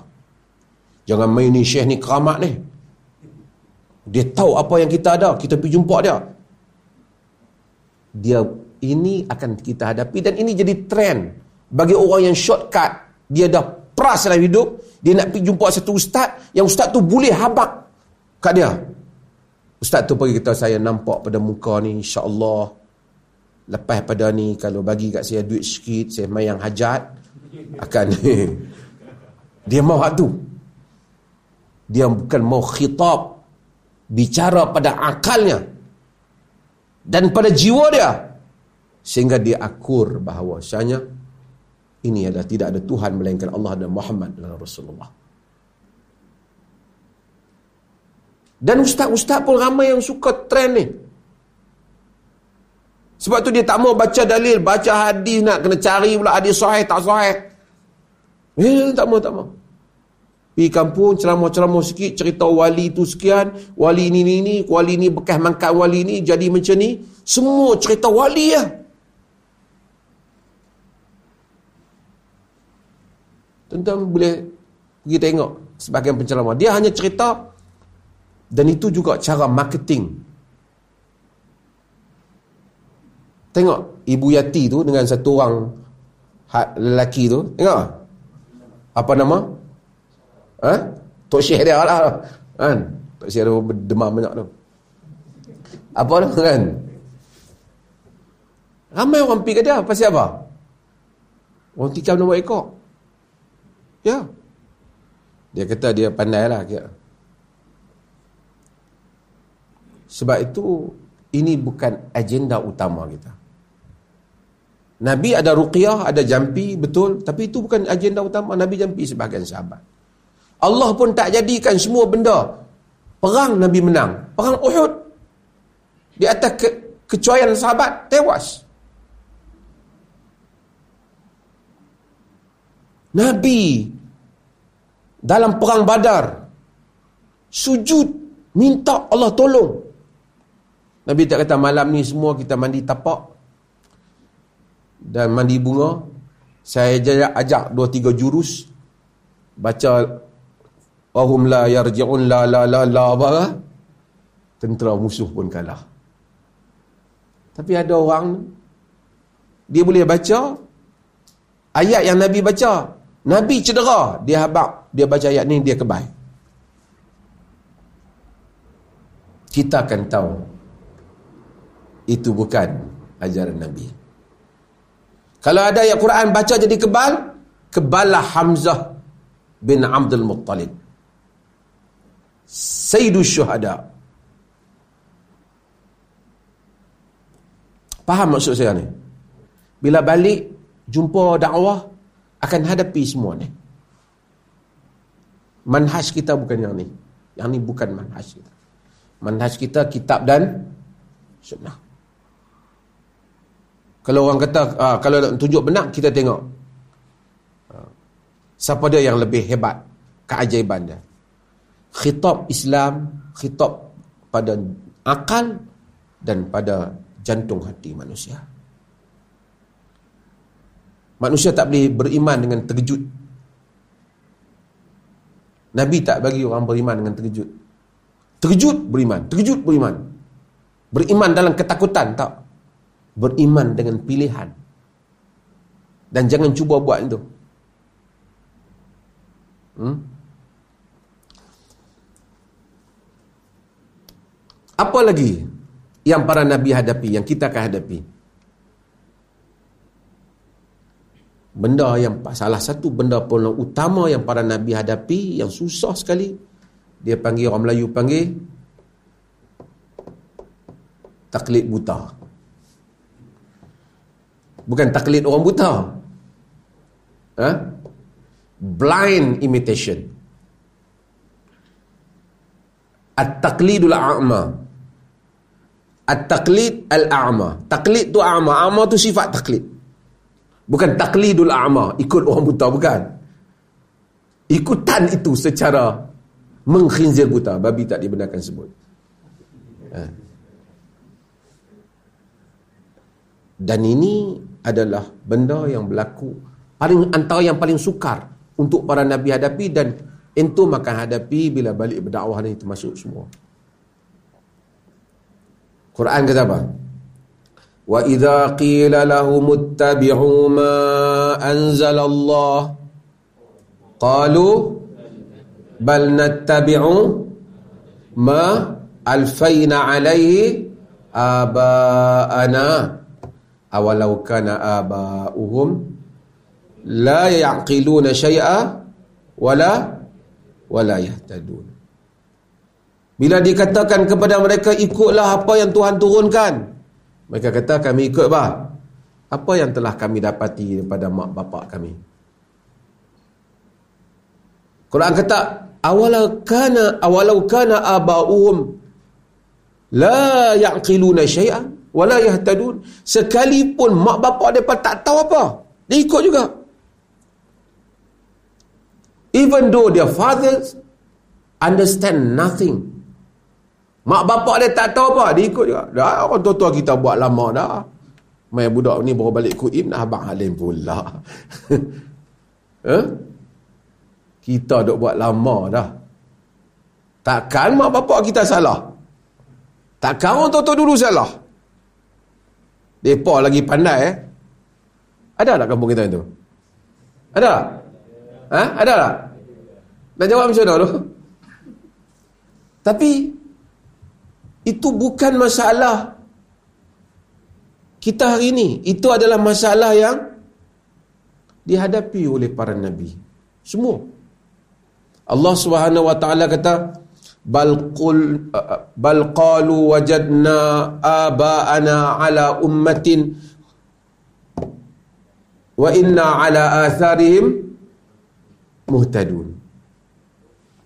jangan main ni syekh ni keramat ni. Dia tahu apa yang kita ada. Kita pergi jumpa dia. Dia ini akan kita hadapi dan ini jadi trend. Bagi orang yang shortcut dia dah pras dalam hidup dia nak pergi jumpa satu ustaz yang ustaz tu boleh habak kat dia ustaz tu pergi kata saya nampak pada muka ni insyaAllah lepas pada ni kalau bagi kat saya duit sikit saya mayang hajat akan dia mau hak tu dia bukan mau khitab bicara pada akalnya dan pada jiwa dia sehingga dia akur bahawasanya ini adalah tidak ada Tuhan melainkan Allah dan Muhammad dan Rasulullah. Dan ustaz-ustaz pun ramai yang suka trend ni. Sebab tu dia tak mau baca dalil, baca hadis nak kena cari pula hadis sahih tak sahih. Eh, tak mau, tak mau. Pergi kampung, ceramah-ceramah sikit, cerita wali tu sekian, wali ni ni ni, wali ni bekas mangkat wali ni, jadi macam ni. Semua cerita wali lah. Tuan-tuan boleh pergi tengok sebagian penceramah. Dia hanya cerita dan itu juga cara marketing. Tengok Ibu Yati tu dengan satu orang ha, lelaki tu. Tengok. Apa nama? Ha? Tok Syekh dia lah. Kan? Tok Syekh dia demam banyak tu. Apa tu kan? Ramai orang pergi ke dia. Pasal apa? Orang tikam nombor ekor. Ya. Dia kata dia pandai lah. Sebab itu, ini bukan agenda utama kita. Nabi ada ruqyah, ada jampi, betul. Tapi itu bukan agenda utama. Nabi jampi sebagian sahabat. Allah pun tak jadikan semua benda. Perang Nabi menang. Perang Uhud. Di atas ke kecuaian sahabat, tewas. Nabi dalam perang badar Sujud. Minta Allah tolong. Nabi tak kata malam ni semua kita mandi tapak. Dan mandi bunga. Saya ajak dua tiga jurus. Baca. Wahum la yarji'un la la la la apa Tentera musuh pun kalah. Tapi ada orang. Dia boleh baca. Ayat yang Nabi baca. Nabi cedera. Dia habak. Dia baca ayat ni dia kebaik. kita akan tahu itu bukan ajaran Nabi. Kalau ada ayat Quran baca jadi kebal, kebalah Hamzah bin Abdul Muttalib. Sayyidus Syuhada. Faham maksud saya ni? Bila balik, jumpa dakwah, akan hadapi semua ni. Manhaj kita bukan yang ni. Yang ni bukan manhaj kita. Manhaj kita kitab dan sunnah. Kalau orang kata uh, kalau nak tunjuk benar kita tengok. Uh, siapa dia yang lebih hebat keajaiban dia. Khitab Islam, khitab pada akal dan pada jantung hati manusia. Manusia tak boleh beriman dengan terkejut. Nabi tak bagi orang beriman dengan terkejut. Terkejut beriman, terkejut beriman. Beriman dalam ketakutan tak. Beriman dengan pilihan. Dan jangan cuba buat itu. Hmm? Apa lagi yang para nabi hadapi, yang kita akan hadapi? Benda yang salah satu benda pun utama yang para nabi hadapi yang susah sekali dia panggil orang Melayu panggil taklid buta bukan taklid orang buta. Ha? blind imitation. At-taqlidul a'ma. At-taqlid al-a'ma. Taklid tu a'ma. A'ma tu sifat taklid. Bukan taklidul a'ma. Ikut orang buta bukan. Ikutan itu secara mengkhinzir buta. Babi tak dibenarkan sebut. Ha. Dan ini adalah benda yang berlaku paling antara yang paling sukar untuk para nabi hadapi dan entum akan hadapi bila balik berdakwah ni termasuk semua. Quran kata apa? Wa idza qila lahum ittabi'u ma anzalallah qalu bal nattabi'u ma alfayna alaihi aba'ana awalau kana aba'uhum la yaqiluna syai'a wala wala yahtadun. Bila dikatakan kepada mereka ikutlah apa yang Tuhan turunkan mereka kata kami ikut bah. Apa yang telah kami dapati daripada mak bapak kami? Quran kata awalau kana awalau kana abauhum la yaqiluna shay'an wala yahtadun sekalipun mak bapak depa tak tahu apa dia ikut juga even though their fathers understand nothing mak bapak dia tak tahu apa dia ikut juga dah orang tua-tua kita buat lama dah mai budak ni baru balik kuim nak abang halim pula eh kita dok buat lama dah. Takkan mak bapak kita salah? Takkan orang tua dulu salah? Depa lagi pandai eh? Ada tak kampung kita itu? Ada? Ha? Ada tak? Nak jawab macam mana tu? Tapi itu bukan masalah kita hari ini. Itu adalah masalah yang dihadapi oleh para nabi. Semua. Allah Subhanahu wa taala kata bal qul bal qalu wajadna aba'ana ala ummatin wa inna ala atharihim muhtadun.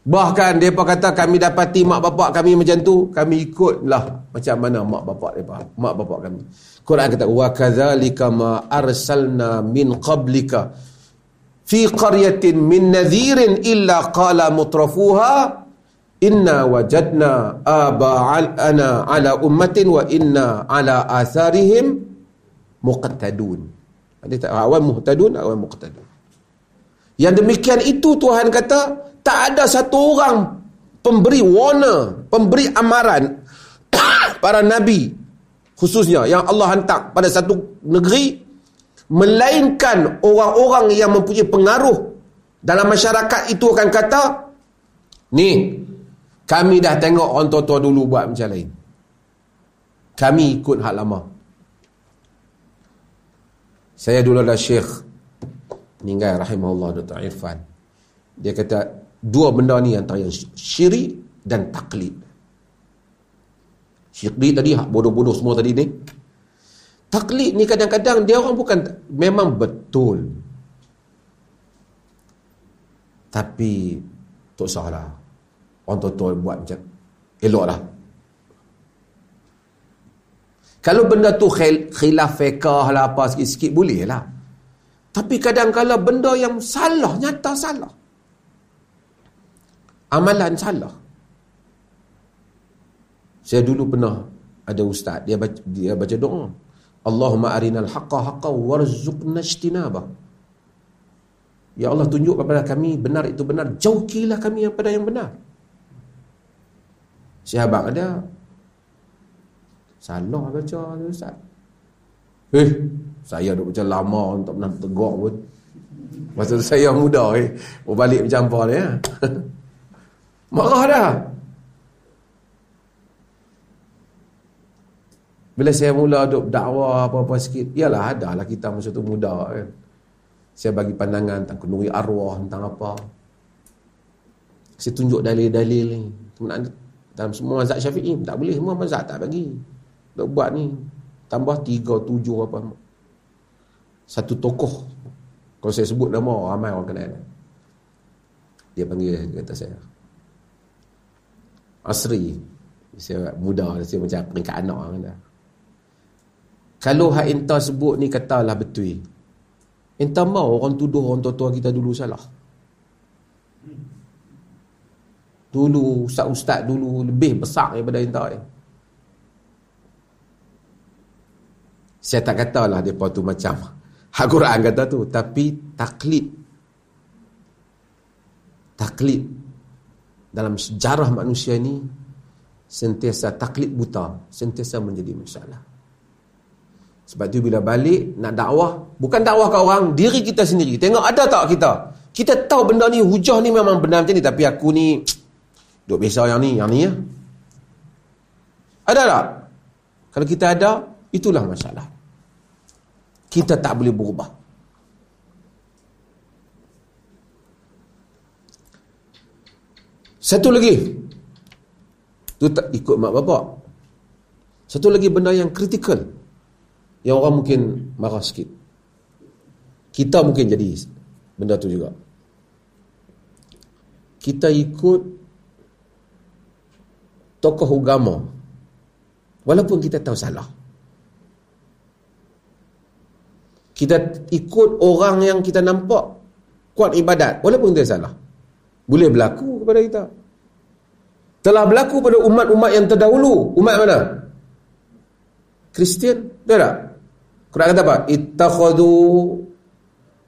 Bahkan depa kata kami dapati mak bapak kami macam tu kami ikutlah macam mana mak bapak depa mak bapak kami. Quran kata wa kadzalika ma arsalna min qablika fi qaryatin min nadhirin illa qala mutrafuha inna wajadna aba'ana ala ummatin wa inna ala atharihim muqtadun. Ada tak? Awal muhtadun awal muqtadun. Yang demikian itu Tuhan kata tak ada satu orang pemberi warna pemberi amaran para nabi khususnya yang Allah hantar pada satu negeri melainkan orang-orang yang mempunyai pengaruh dalam masyarakat itu akan kata ni kami dah tengok orang tua-tua dulu buat macam lain. Kami ikut hak lama. Saya dulu ada syekh meninggal rahimahullah Dr. Irfan. Dia kata dua benda ni antara yang syirik dan taklid. Syirik tadi hak bodoh-bodoh semua tadi ni. Taklid ni kadang-kadang dia orang bukan memang betul. Tapi tak salah orang tua-tua buat macam elok lah. Kalau benda tu khilaf fiqah lah apa sikit-sikit boleh lah. Tapi kadang-kadang benda yang salah nyata salah. Amalan salah. Saya dulu pernah ada ustaz dia baca, dia baca doa. Allahumma arinal haqqa haqqa warzuqna ijtinabah. Ya Allah tunjuk kepada kami benar itu benar. Jauhilah kami pada yang benar Sahabat ada Salah baca Ustaz? Eh Saya duduk macam lama Untuk pernah tegak pun. Masa tu saya muda eh. Balik macam apa ni ya Marah dah. Bila saya mula duduk dakwah apa-apa sikit Yalah ada lah kita masa tu muda kan Saya bagi pandangan tentang kenuri arwah Tentang apa. Saya tunjuk dalil-dalil ni dalam semua mazhab syafi'i tak boleh. Semua mazhab tak bagi. Nak buat ni tambah tiga tujuh apa. Satu tokoh. Kalau saya sebut nama ramai orang kenal. Dia panggil kata saya. Asri. Saya muda saya macam peringkat anak kata. kalau hak entah sebut ni katalah betul. Entah mau orang tuduh orang tua-tua kita dulu salah Dulu ustaz-ustaz dulu lebih besar daripada entah ni. Saya tak katalah depa tu macam Al-Quran kata tu, tapi taklid taklid dalam sejarah manusia ni sentiasa taklid buta, sentiasa menjadi masalah. Sebab tu bila balik nak dakwah, bukan dakwah ke orang, diri kita sendiri. Tengok ada tak kita? Kita tahu benda ni hujah ni memang benar macam ni tapi aku ni Duk biasa yang ni, yang ni ya. Ada tak? Kalau kita ada, itulah masalah. Kita tak boleh berubah. Satu lagi. Tu tak ikut mak bapak. Satu lagi benda yang kritikal. Yang orang mungkin marah sikit. Kita mungkin jadi benda tu juga. Kita ikut tokoh agama. Walaupun kita tahu salah. Kita ikut orang yang kita nampak kuat ibadat walaupun dia salah. Boleh berlaku kepada kita. Telah berlaku pada umat-umat yang terdahulu. Umat mana? Kristian betul tak? Quran kata apa? Ittakhadhu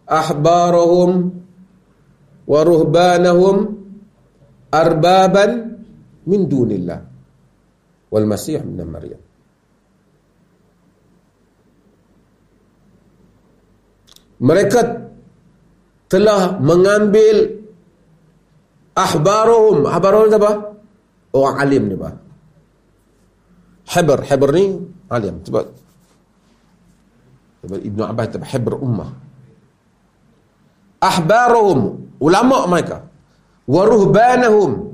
ahbarahum wa ruhbanahum arbaban min dunillah. Wal masih min maryam. Mereka telah mengambil ahbaruhum. Ahbaruhum apa orang alim ni apa habar habar ni alim. Sebab sebab Ibnu Abbas itu habar ummah. Ahbaruhum. Ulama mereka. Waruhbanahum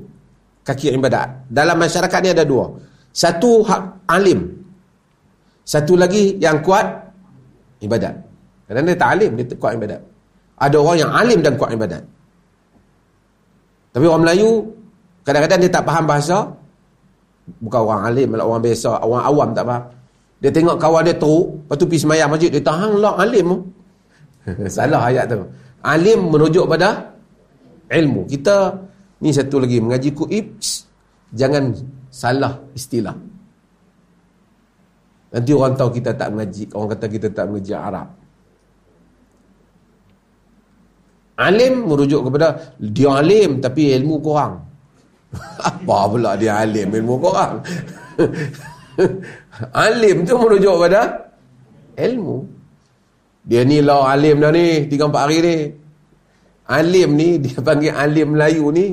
kaki ibadat. Dalam masyarakat ni ada dua. Satu hak alim. Satu lagi yang kuat ibadat. Kadang dia tak alim, dia kuat ibadat. Ada orang yang alim dan kuat ibadat. Tapi orang Melayu, kadang-kadang dia tak faham bahasa. Bukan orang alim, malah orang biasa, orang awam tak faham. Dia tengok kawan dia teruk, lepas tu pergi semayang masjid, dia tahan lah alim. Salah ayat tu. Alim merujuk pada ilmu. Kita Ni satu lagi mengaji kuib jangan salah istilah. Nanti orang tahu kita tak mengaji, orang kata kita tak mengaji Arab. Alim merujuk kepada dia alim tapi ilmu kurang. Apa pula dia alim ilmu kurang? alim tu merujuk kepada ilmu. Dia ni lah alim dah ni, 3 4 hari ni. Alim ni dia panggil alim Melayu ni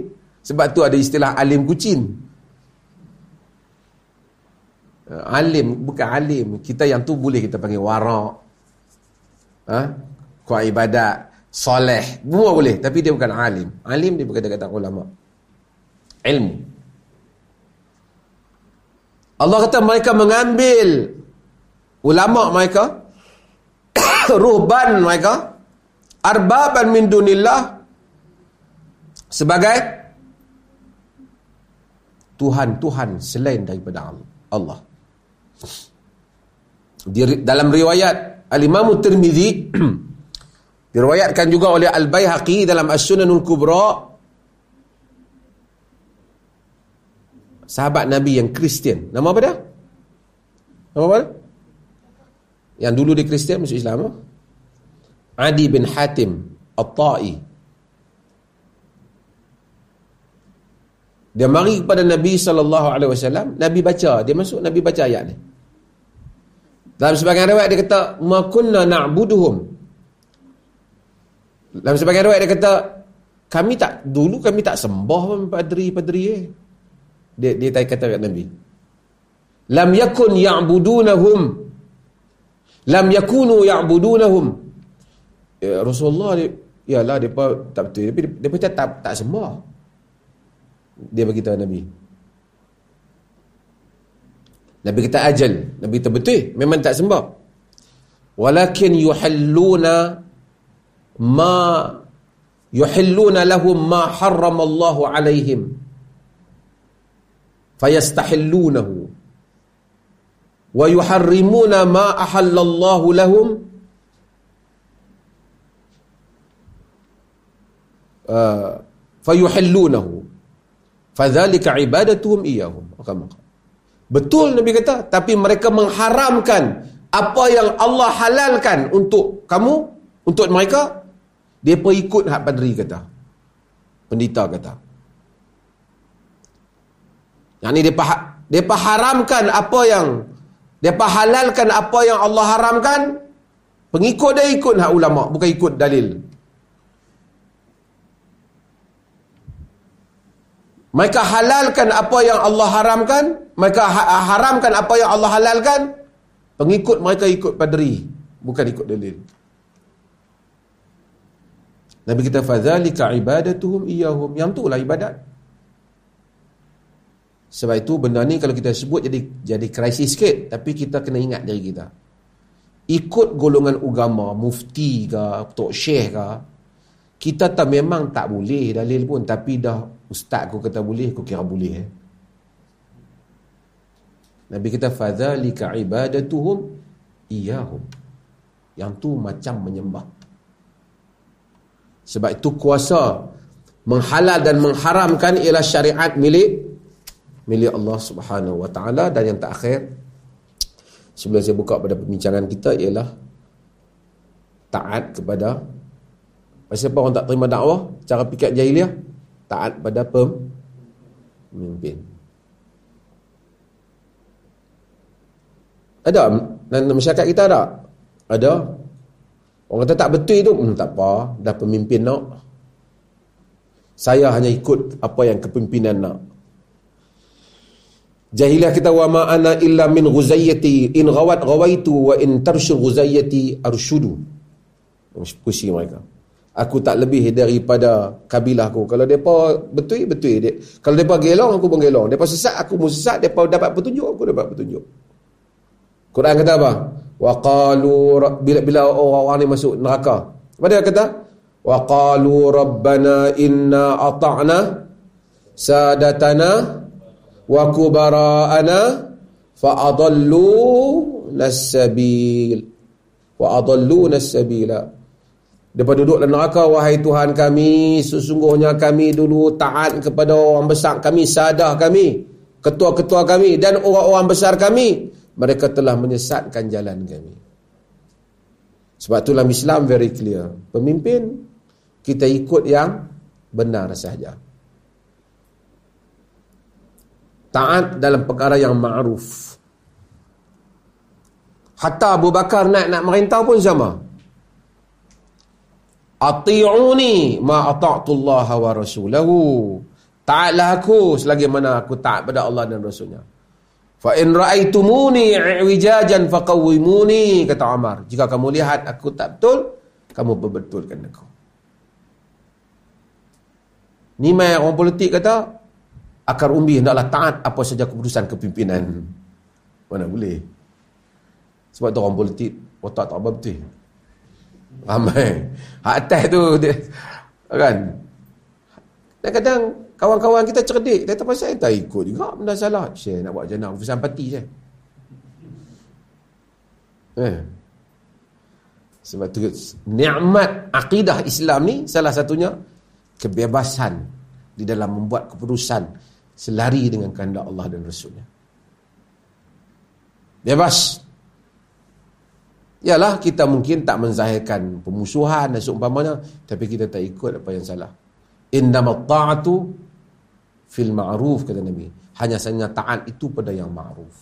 sebab tu ada istilah alim kucing. Alim bukan alim. Kita yang tu boleh kita panggil warak. Ha? Kuat ibadat soleh, semua boleh tapi dia bukan alim. Alim dia berkata kata ulama. Ilmu. Allah kata mereka mengambil ulama mereka ruhban mereka arbaban min dunillah sebagai Tuhan-Tuhan selain daripada Allah. Di dalam riwayat Al-Imam Tirmizi Diriwayatkan juga oleh Al-Baihaqi dalam As-Sunanul Kubra sahabat Nabi yang Kristian. Nama apa dia? Nama apa dia? Yang dulu di Kristian masuk Islam. Adi bin Hatim At-Ta'i. Dia mari kepada Nabi sallallahu alaihi wasallam, Nabi baca, dia masuk Nabi baca ayat ni. Dalam sebagian riwayat dia kata, "Ma kunna na'buduhum dalam sebagian riwayat dia kata kami tak dulu kami tak sembah pun padri-padri eh. Dia dia tak kata kat Nabi. Lam yakun ya'budunahum. Lam yakunu ya'budunahum. Ya, Rasulullah dia yalah depa tak betul tapi depa tak, tak sembah. Dia bagi tahu Nabi. Nabi kata ajal, Nabi kata betul, memang tak sembah. Walakin yuhalluna ma yuhilluna lahum ma harrama Allah alaihim. Fayastahillunahu. Wa yuharrimuna ma ahalla Allah lahum. Uh, fayuhillunahu fadhalika ibadatuhum iyahum betul Nabi kata tapi mereka mengharamkan apa yang Allah halalkan untuk kamu untuk mereka pun ikut hak padri kata. Pendeta kata. Yang ni dia dia haramkan apa yang dia halalkan apa yang Allah haramkan. Pengikut dia ikut hak ulama, bukan ikut dalil. Mereka halalkan apa yang Allah haramkan, mereka ha-, haramkan apa yang Allah halalkan. Pengikut mereka ikut padri, bukan ikut dalil. Nabi kita fadzalika ibadatuhum iyahum. Yang itulah ibadat. Sebab itu benda ni kalau kita sebut jadi jadi krisis sikit tapi kita kena ingat dari kita. Ikut golongan agama, mufti ke, tok syekh ke, kita tak memang tak boleh dalil pun tapi dah ustaz aku kata boleh, aku kira boleh eh. Nabi kita fadzalika ibadatuhum iyahum. Yang tu macam menyembah sebab itu kuasa menghalal dan mengharamkan ialah syariat milik milik Allah Subhanahu Wa Taala dan yang terakhir sebelum saya buka pada perbincangan kita ialah taat kepada siapa orang tak terima dakwah cara fikir jahiliah taat pada pemimpin ada dan masyarakat kita ada ada Orang kata tak betul itu, hmm, tak apa, dah pemimpin nak. Saya hanya ikut apa yang kepimpinan nak. Jahiliah kita wa ma ana illa min ghuzayyati in ghawat ghawaitu wa in tarshu ghuzayyati arshudu. Puisi mereka. Aku tak lebih daripada kabilah aku. Kalau depa betul betul dia. Kalau depa gelong aku pun gelong. Depa sesat aku pun sesat. Depa dapat petunjuk aku dapat petunjuk. Quran kata apa? wa qalu bila bila orang-orang ni masuk neraka apa dia kata wa qalu rabbana inna ata'na sadatana wa kubara'ana fa adallu, adallu, adallu, adallu, adallu, Daripada duduk dalam neraka, wahai Tuhan kami, sesungguhnya kami dulu taat kepada orang besar kami, sadah kami, ketua-ketua kami dan orang-orang besar kami. Mereka telah menyesatkan jalan kami. Sebab itulah Islam very clear. Pemimpin, kita ikut yang benar sahaja. Taat dalam perkara yang ma'ruf. Hatta Abu Bakar naik nak merintah pun sama. Ati'uni ma ata'tullah wa rasulahu. Taatlah aku selagi mana aku taat pada Allah dan Rasulnya. Fa in ra'aitumuni i'wijajan faqawwimuni kata Umar. Jika kamu lihat aku tak betul, kamu perbetulkan aku. Ni mai orang politik kata akar umbi hendaklah taat apa saja keputusan kepimpinan. Mana boleh? Sebab tu orang politik otak tak betul. Ramai. Hak atas tu dia, kan. Dan kadang kawan-kawan kita cerdik. Dia tak pasal tak ikut juga benda salah. Saya nak buat jenang. Urusan parti je. Eh. Sebab tu nikmat akidah Islam ni salah satunya kebebasan di dalam membuat keputusan selari dengan kehendak Allah dan Rasulnya. Bebas Yalah kita mungkin tak menzahirkan pemusuhan dan seumpamanya tapi kita tak ikut apa yang salah. Innamat ta'atu fil ma'ruf kata Nabi. Hanya saja taat itu pada yang ma'ruf.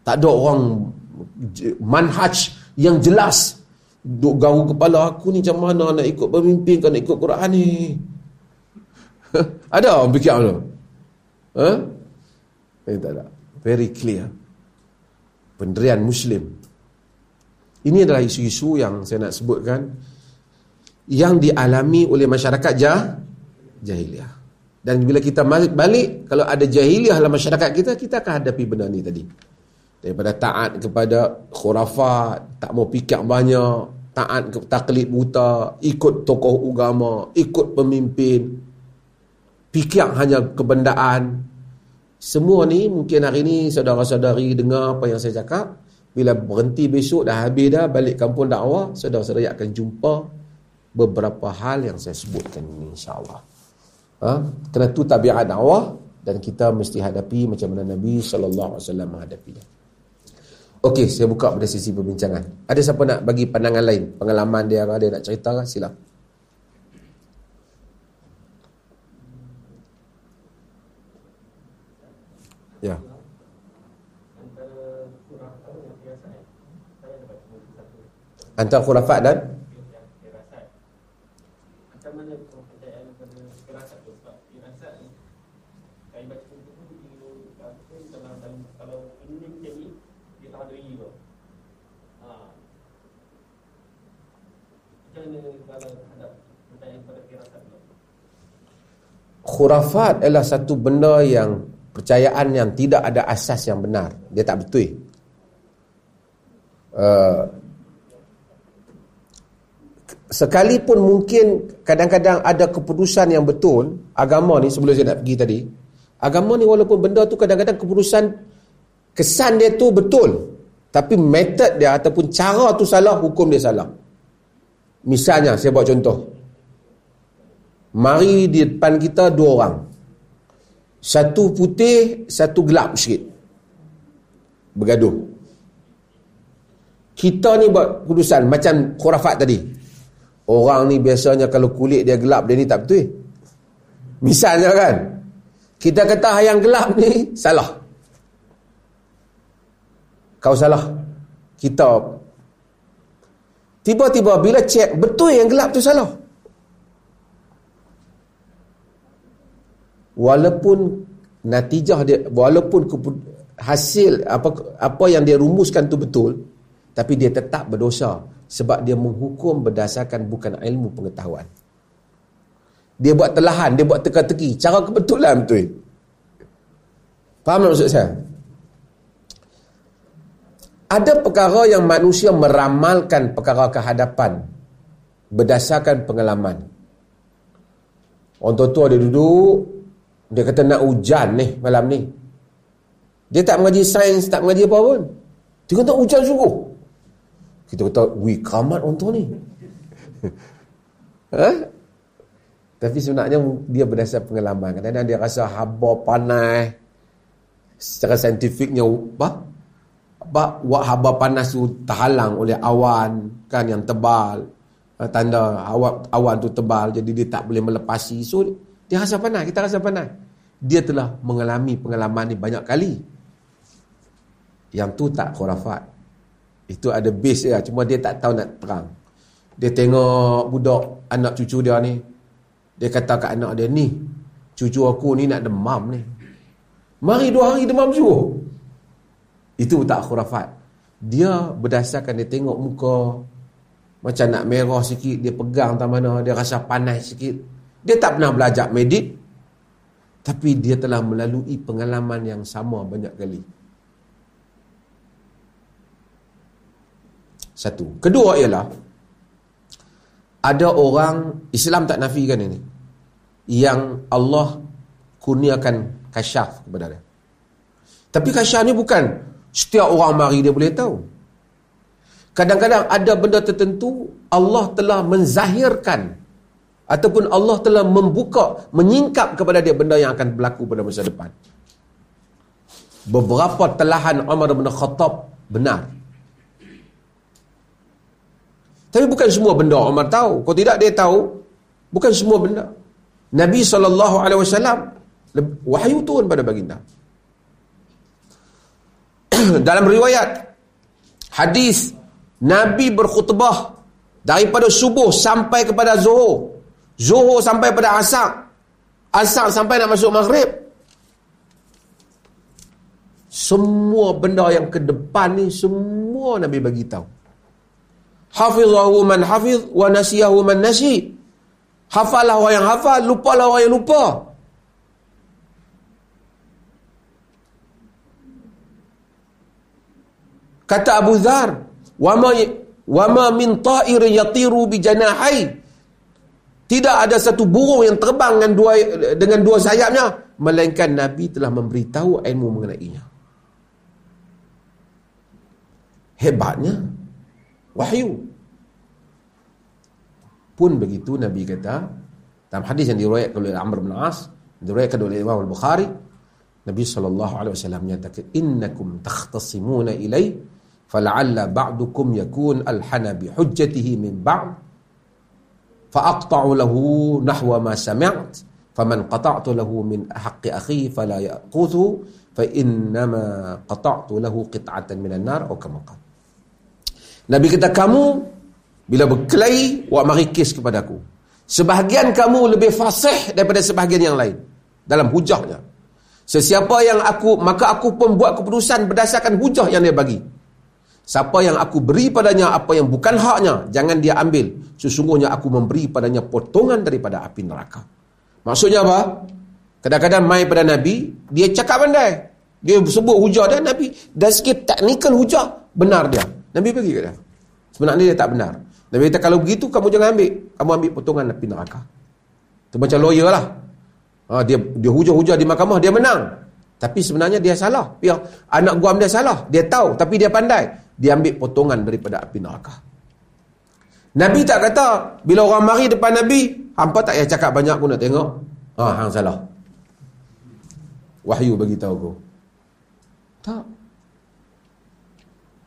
Tak ada orang manhaj yang jelas duk garu kepala aku ni macam mana nak ikut pemimpin kan nak ikut Quran ni. ada orang fikir macam Ha? Eh, tak ada. Very clear pendirian Muslim. Ini adalah isu-isu yang saya nak sebutkan yang dialami oleh masyarakat jah, jahiliah. Dan bila kita balik, kalau ada jahiliah dalam masyarakat kita, kita akan hadapi benda ni tadi. Daripada taat kepada khurafat, tak mau fikir banyak, taat ke taklid buta, ikut tokoh agama, ikut pemimpin, fikir hanya kebendaan, semua ni mungkin hari ni saudara-saudari dengar apa yang saya cakap. Bila berhenti besok dah habis dah balik kampung dakwah, saudara-saudari akan jumpa beberapa hal yang saya sebutkan ini insya-Allah. Ha? Kerana tu tabiat dakwah dan kita mesti hadapi macam mana Nabi sallallahu alaihi wasallam menghadapinya. Okey, saya buka pada sisi perbincangan. Ada siapa nak bagi pandangan lain, pengalaman dia ada nak cerita kan? Silakan. Ya. Antara khurafat dan Khurafat adalah satu benda yang percayaan yang tidak ada asas yang benar. Dia tak betul. Uh, sekalipun mungkin kadang-kadang ada keputusan yang betul agama ni sebelum saya nak pergi tadi agama ni walaupun benda tu kadang-kadang keputusan kesan dia tu betul tapi metod dia ataupun cara tu salah hukum dia salah. Misalnya saya buat contoh. Mari di depan kita dua orang satu putih, satu gelap sikit. Bergaduh. Kita ni buat keputusan macam khurafat tadi. Orang ni biasanya kalau kulit dia gelap, dia ni tak betul. Misalnya kan, kita kata yang gelap ni salah. Kau salah. Kita tiba-tiba bila cek betul yang gelap tu salah. Walaupun natijah dia walaupun hasil apa apa yang dia rumuskan tu betul tapi dia tetap berdosa sebab dia menghukum berdasarkan bukan ilmu pengetahuan. Dia buat telahan dia buat teka-teki. Cara kebetulan betul. Faham maksud saya? Ada perkara yang manusia meramalkan perkara kehadapan berdasarkan pengalaman. Orang tua-tua dia duduk dia kata nak hujan ni malam ni. Dia tak mengaji sains, tak mengaji apa pun. Dia kata hujan sungguh. Kita kata, wih keramat orang tu ni. ha? Tapi sebenarnya dia berdasar pengalaman. Kadang-kadang dia rasa haba panas. Secara saintifiknya, apa? Apa? Wak haba panas tu terhalang oleh awan kan yang tebal. Ha, tanda awan, awan tu tebal. Jadi dia tak boleh melepasi. So, dia rasa panas. Kita rasa panas. Dia telah mengalami pengalaman ni banyak kali. Yang tu tak khurafat. Itu ada base dia. Cuma dia tak tahu nak terang. Dia tengok budak anak cucu dia ni. Dia kata kat anak dia ni. Cucu aku ni nak demam ni. Mari dua hari demam suruh. Itu tak khurafat. Dia berdasarkan dia tengok muka. Macam nak merah sikit. Dia pegang tak mana. Dia rasa panas sikit. Dia tak pernah belajar medik. Tapi dia telah melalui pengalaman yang sama banyak kali. Satu. Kedua ialah ada orang Islam tak nafikan ini yang Allah kurniakan kasyaf kepada dia. Tapi kasyaf ni bukan setiap orang mari dia boleh tahu. Kadang-kadang ada benda tertentu Allah telah menzahirkan ataupun Allah telah membuka, menyingkap kepada dia benda yang akan berlaku pada masa depan. Beberapa telahan Umar bin Khattab benar. Tapi bukan semua benda Umar tahu. Kalau tidak dia tahu, bukan semua benda. Nabi SAW, wahyu turun pada baginda. Dalam riwayat, hadis, Nabi berkhutbah daripada subuh sampai kepada zuhur. Zuhur sampai pada asar. Asar sampai nak masuk maghrib. Semua benda yang ke depan ni, semua Nabi bagi tahu hafizahu man hafiz wa nasiyahu man nasi hafalah orang yang hafal lupalah orang yang lupa kata Abu Dhar wa ma wa ma min ta'ir yatiru bi janahai tidak ada satu burung yang terbang dengan dua dengan dua sayapnya melainkan nabi telah memberitahu ilmu mengenainya hebatnya wahyu. Pun begitu Nabi kata dalam hadis yang diriwayatkan oleh Amr bin As, diriwayatkan oleh Imam Al-Bukhari, Nabi sallallahu alaihi wasallam menyatakan innakum takhtasimuna ilai fal'alla ba'dukum yakun alhana bi hujjatihi min ba'd lahu nahwa ma sami'at faman qata'tu lahu min haqqi akhi fala yaquthu fa innama qata'tu lahu qit'atan minan nar atau kama qala Nabi kata kamu bila berkelahi wa mari kes kepada aku. Sebahagian kamu lebih fasih daripada sebahagian yang lain dalam hujahnya. Sesiapa yang aku maka aku pun buat keputusan berdasarkan hujah yang dia bagi. Siapa yang aku beri padanya apa yang bukan haknya, jangan dia ambil. Sesungguhnya aku memberi padanya potongan daripada api neraka. Maksudnya apa? Kadang-kadang mai pada Nabi, dia cakap pandai. Dia sebut hujah dia Nabi. Dan sikit teknikal hujah, benar dia. Nabi bagi ke dia. Sebenarnya dia tak benar. Nabi kata kalau begitu kamu jangan ambil. Kamu ambil potongan api neraka. Itu macam lawyer lah. Ha, dia dia hujah-hujah di mahkamah dia menang. Tapi sebenarnya dia salah. Dia, anak guam dia salah. Dia tahu tapi dia pandai. Dia ambil potongan daripada api neraka. Nabi tak kata bila orang mari depan Nabi, hampa tak payah cakap banyak pun nak tengok. Ha, hang salah. Wahyu bagi tahu aku. Tak.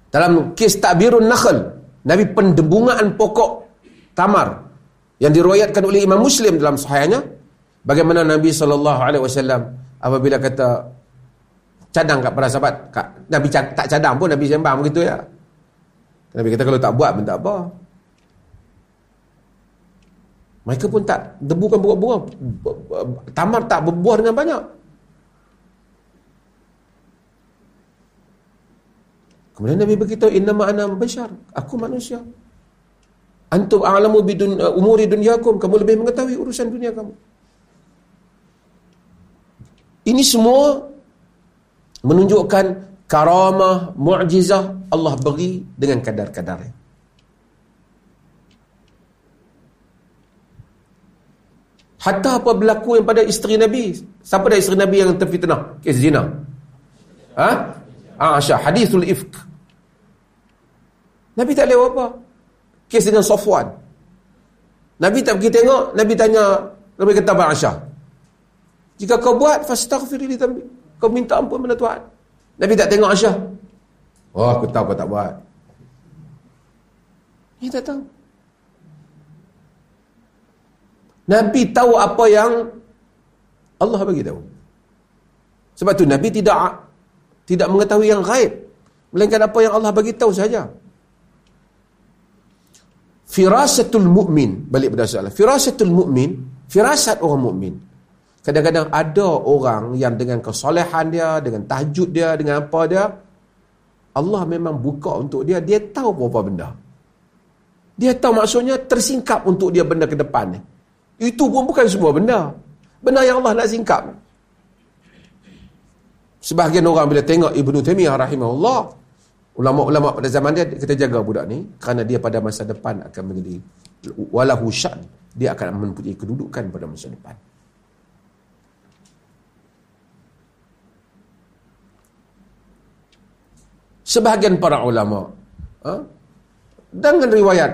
Dalam kes takbirun nakhl, Nabi pendebungan pokok tamar yang diriwayatkan oleh Imam Muslim dalam sahihnya, bagaimana Nabi wasallam apabila kata cadang kat para sahabat, Nabi tak cadang pun Nabi sembang begitu ya. Nabi kata kalau tak buat pun tak apa. Mereka pun tak debukan buah-buah. Tamar tak berbuah dengan banyak. Kemudian Nabi beritahu innama ana bashar, aku manusia. Antum a'lamu bidun uh, umuri dunyakum, kamu lebih mengetahui urusan dunia kamu. Ini semua menunjukkan karamah, mu'jizah Allah beri dengan kadar-kadarnya. Hatta apa berlaku yang pada isteri Nabi? Siapa dah isteri Nabi yang terfitnah? Kes zina. Ha? Aisyah, hadithul ifk. Nabi tak lewat apa. Kes dengan Sofwan. Nabi tak pergi tengok, Nabi tanya, Nabi kata Aisyah. Jika kau buat, fastaghfir li tambi. Kau minta ampun pada Tuhan. Nabi tak tengok Aisyah. Oh, aku tahu kau tak buat. Dia tak tahu. Nabi tahu apa yang Allah bagi tahu. Sebab tu Nabi tidak tidak mengetahui yang gaib. Melainkan apa yang Allah bagi tahu saja. Firasatul mu'min. Balik pada soalan. Firasatul mu'min. Firasat orang mu'min. Kadang-kadang ada orang yang dengan kesolehan dia, dengan tahajud dia, dengan apa dia, Allah memang buka untuk dia, dia tahu apa-apa benda. Dia tahu maksudnya tersingkap untuk dia benda ke depan ni. Itu pun bukan semua benda. Benda yang Allah nak singkap. Sebahagian orang bila tengok Ibnu Taimiyah rahimahullah, ulama-ulama pada zaman dia kita jaga budak ni kerana dia pada masa depan akan menjadi walahu syan. Dia akan mempunyai kedudukan pada masa depan. Sebahagian para ulama ha? dengan riwayat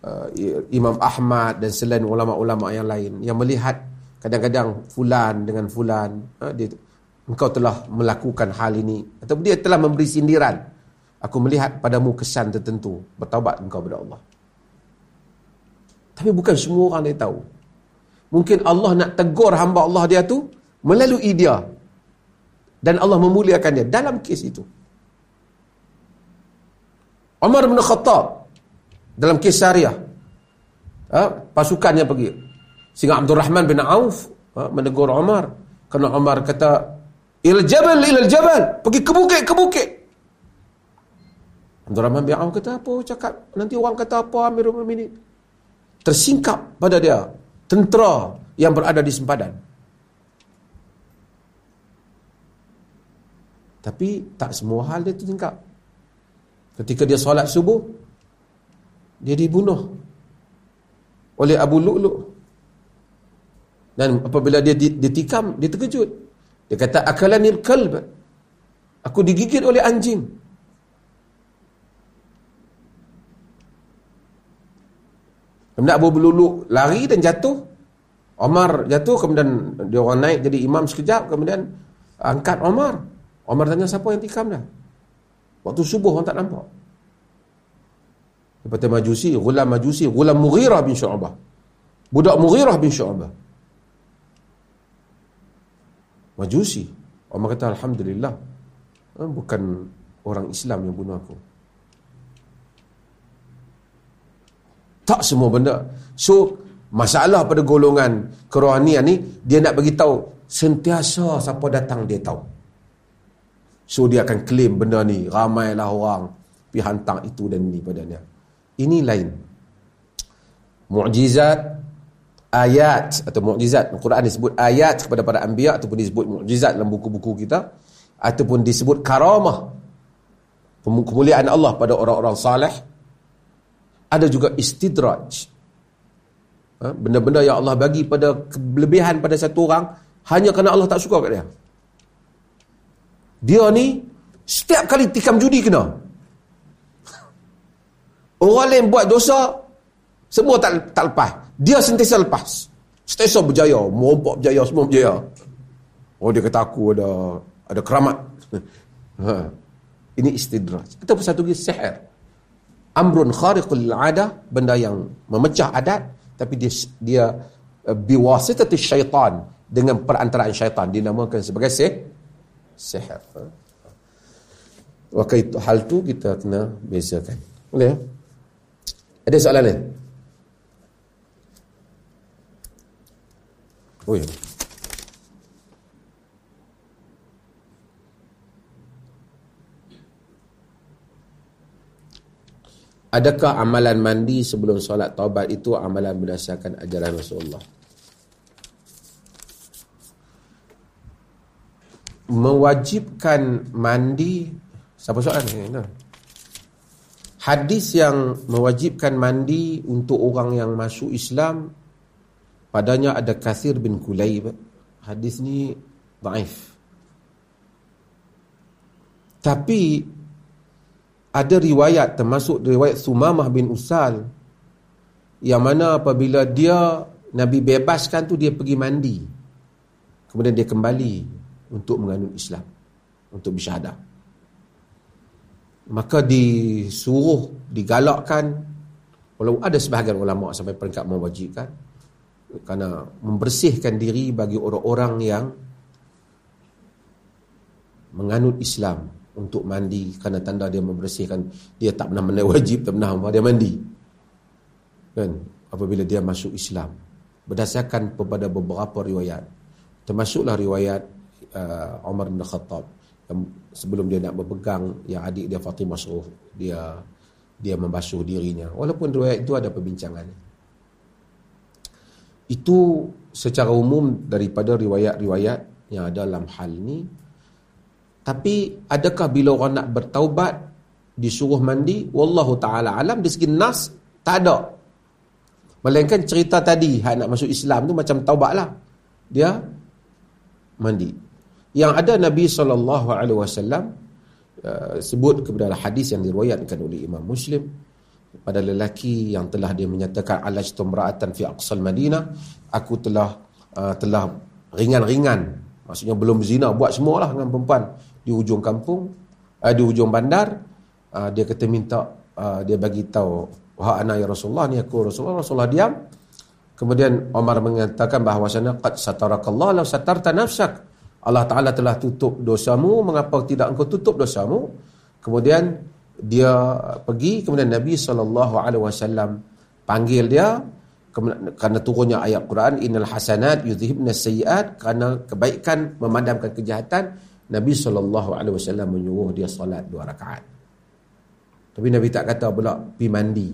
uh, Imam Ahmad dan selain ulama-ulama yang lain yang melihat kadang-kadang fulan dengan fulan uh, dia engkau telah melakukan hal ini atau dia telah memberi sindiran aku melihat padamu kesan tertentu bertaubat engkau kepada Allah. Tapi bukan semua orang dia tahu. Mungkin Allah nak tegur hamba Allah dia tu melalui dia. Dan Allah memuliakan dia dalam kes itu Umar bin Khattab dalam kisah Syariah. Ha, pasukannya pergi. Sehingga Abdul Rahman bin Auf ha, menegur Umar. Kerana Umar kata il jabal il jabal. Pergi ke bukit ke bukit. Abdul Rahman bin Auf kata apa cakap? Nanti orang kata apa Amirul Mukminin tersingkap pada dia tentera yang berada di sempadan. Tapi tak semua hal dia tersingkap ketika dia solat subuh dia dibunuh oleh Abu Lu'lu' dan apabila dia ditikam dia terkejut. Dia kata akalanil kalb? Aku digigit oleh anjing. Kemudian Abu Lu'lu' lari dan jatuh. Omar jatuh kemudian dia orang naik jadi imam sekejap kemudian angkat Omar. Omar tanya siapa yang tikam dah waktu subuh orang tak nampak daripada Majusi, Ghulam Majusi, Ghulam Mughirah bin Syu'bah. Budak Mughirah bin Syu'bah. Majusi. Orang kata Alhamdulillah. Ha, bukan orang Islam yang bunuh aku. Tak semua benda. So, masalah pada golongan kerohanian ni, dia nak bagi tahu sentiasa siapa datang dia tahu. So, dia akan claim benda ni. Ramailah orang pergi hantar itu dan ini padanya. Ini lain. Mukjizat ayat atau mukjizat Al-Quran disebut ayat kepada para anbiya ataupun disebut mukjizat dalam buku-buku kita ataupun disebut karamah kemuliaan Allah pada orang-orang saleh ada juga istidraj ha? benda-benda yang Allah bagi pada kelebihan pada satu orang hanya kerana Allah tak suka kat dia dia ni setiap kali tikam judi kena Orang lain buat dosa, semua tak tak lepas. Dia sentiasa lepas. Sentiasa berjaya, merompak berjaya, semua berjaya. Oh dia kata aku ada ada keramat. ha. Ini istidraj. Kita satu lagi sihir. Amrun khariqul ada, benda yang memecah adat tapi dia dia uh, biwasitati syaitan dengan perantaraan syaitan dinamakan sebagai sih sihir. Ha. Waktu itu hal tu kita kena bezakan. Boleh? Ya? Ada soalan lain? Oh ya. Adakah amalan mandi sebelum solat taubat itu amalan berdasarkan ajaran Rasulullah? Mewajibkan mandi. Siapa soalan ni? Hadis yang mewajibkan mandi untuk orang yang masuk Islam padanya ada Kathir bin Kulayb. Hadis ni daif. Tapi ada riwayat termasuk riwayat Sumamah bin Usal yang mana apabila dia Nabi bebaskan tu dia pergi mandi. Kemudian dia kembali untuk menganut Islam untuk bersyahadah. Maka disuruh digalakkan walaupun ada sebahagian ulama sampai peringkat mewajibkan kerana membersihkan diri bagi orang-orang yang menganut Islam untuk mandi kerana tanda dia membersihkan dia tak pernah mandi wajib tak pernah dia mandi. Kan? Apabila dia masuk Islam. Berdasarkan kepada beberapa riwayat. Termasuklah riwayat uh, Umar bin Khattab. Yang sebelum dia nak berpegang yang adik dia Fatimah suruh dia dia membasuh dirinya. Walaupun riwayat itu ada perbincangan. Itu secara umum daripada riwayat-riwayat yang ada dalam hal ini tapi adakah bila orang nak bertaubat disuruh mandi? Wallahu taala alam di segi nas tak ada. Melainkan cerita tadi hak nak masuk Islam tu macam taubatlah. Dia mandi. Yang ada Nabi sallallahu alaihi wasallam uh, sebut kepada hadis yang diriwayatkan oleh Imam Muslim pada lelaki yang telah dia menyatakan alajtu imra'atan fi aqsal Madinah aku telah uh, telah ringan-ringan. Maksudnya belum zina buat semualah dengan perempuan. Di hujung kampung uh, di hujung bandar uh, dia kata minta uh, dia bagi tahu wahai anak ya Rasulullah ni aku Rasulullah. Rasulullah diam. Kemudian Omar mengatakan bahawasanya qad satarakallah law satarta nafsak Allah Taala telah tutup dosamu. Mengapa tidak engkau tutup dosamu? Kemudian dia pergi. Kemudian Nabi saw panggil dia. Kerana turunnya ayat Quran innal hasanat yudhibna sayiat kerana kebaikan memadamkan kejahatan Nabi saw menyuruh dia solat dua rakaat. Tapi Nabi tak kata pula pi mandi.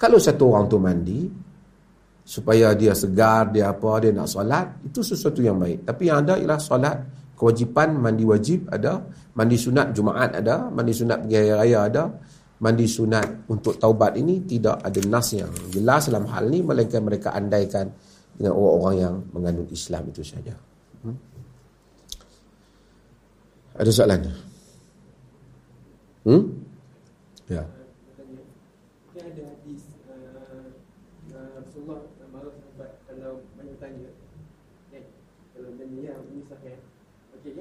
Kalau satu orang tu mandi supaya dia segar, dia apa, dia nak solat, itu sesuatu yang baik. Tapi yang ada ialah solat kewajipan mandi wajib ada, mandi sunat Jumaat ada, mandi sunat pergi hari raya ada, mandi sunat untuk taubat ini tidak ada nas yang jelas dalam hal ini melainkan mereka andaikan dengan orang-orang yang menganut Islam itu saja. Hmm? Ada soalan? Hmm?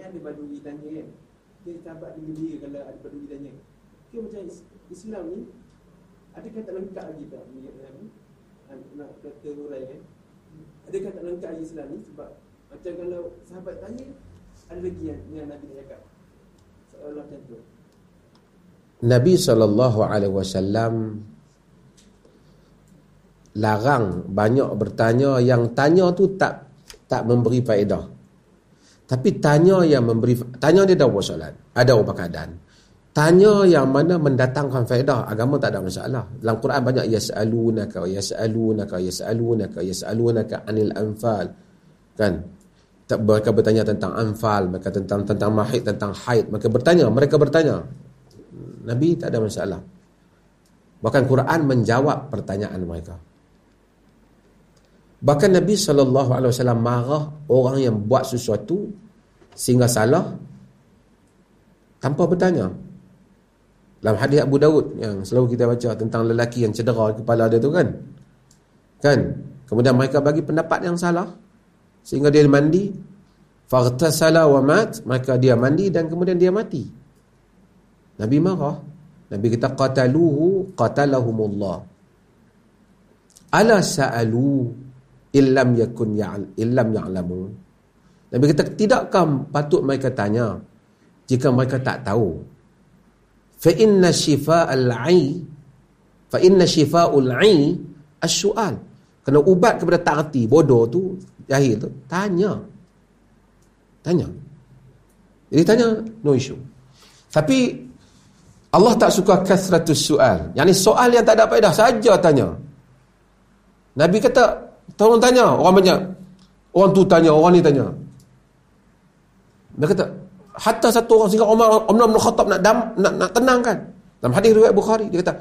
Ada badui tanya kan. Dia sahabat dengan dia kalau ada badui tanya Dia macam Islam ni Adakah tak lengkap lagi tak Islam ni? Nak kata urai kan? Adakah tak lengkap lagi Islam ni? Sebab macam kalau sahabat tanya Ada lagi yang, yang Nabi nak cakap. Seolah macam tu. Nabi SAW larang banyak bertanya yang tanya tu tak tak memberi faedah tapi tanya yang memberi tanya dia dah buat soalan. Ada apa keadaan? Tanya yang mana mendatangkan faedah agama tak ada masalah. Dalam Quran banyak yasalunaka yasalunaka yasalunaka yasalunaka anil anfal. Kan? Tak mereka bertanya tentang anfal, mereka tentang tentang mahid, tentang haid, mereka bertanya, mereka bertanya. Nabi tak ada masalah. Bahkan Quran menjawab pertanyaan mereka. Bahkan Nabi SAW marah orang yang buat sesuatu sehingga salah tanpa bertanya. Dalam hadis Abu Daud yang selalu kita baca tentang lelaki yang cedera kepala dia tu kan. Kan? Kemudian mereka bagi pendapat yang salah sehingga dia mandi faghtasala wa mat maka dia mandi dan kemudian dia mati. Nabi marah. Nabi kata qataluhu qatalahumullah. Ala sa'alu illam yakun ya'al illam ya'lamu. Nabi kata tidakkah patut mereka tanya jika mereka tak tahu? Fa inna shifa'al 'ai fa inna shifa'ul 'ai as-su'al. Kena ubat kepada tak reti bodoh tu jahil tu tanya. Tanya. Jadi tanya no issue. Tapi Allah tak suka kasratus su'al. Yang soal yang tak ada faedah saja tanya. Nabi kata Tolong tanya orang banyak. Orang tu tanya, orang ni tanya. Dia kata, hatta satu orang sehingga Umar Umar bin Khattab nak dam, nak, nak tenangkan. Dalam hadis riwayat Bukhari dia kata,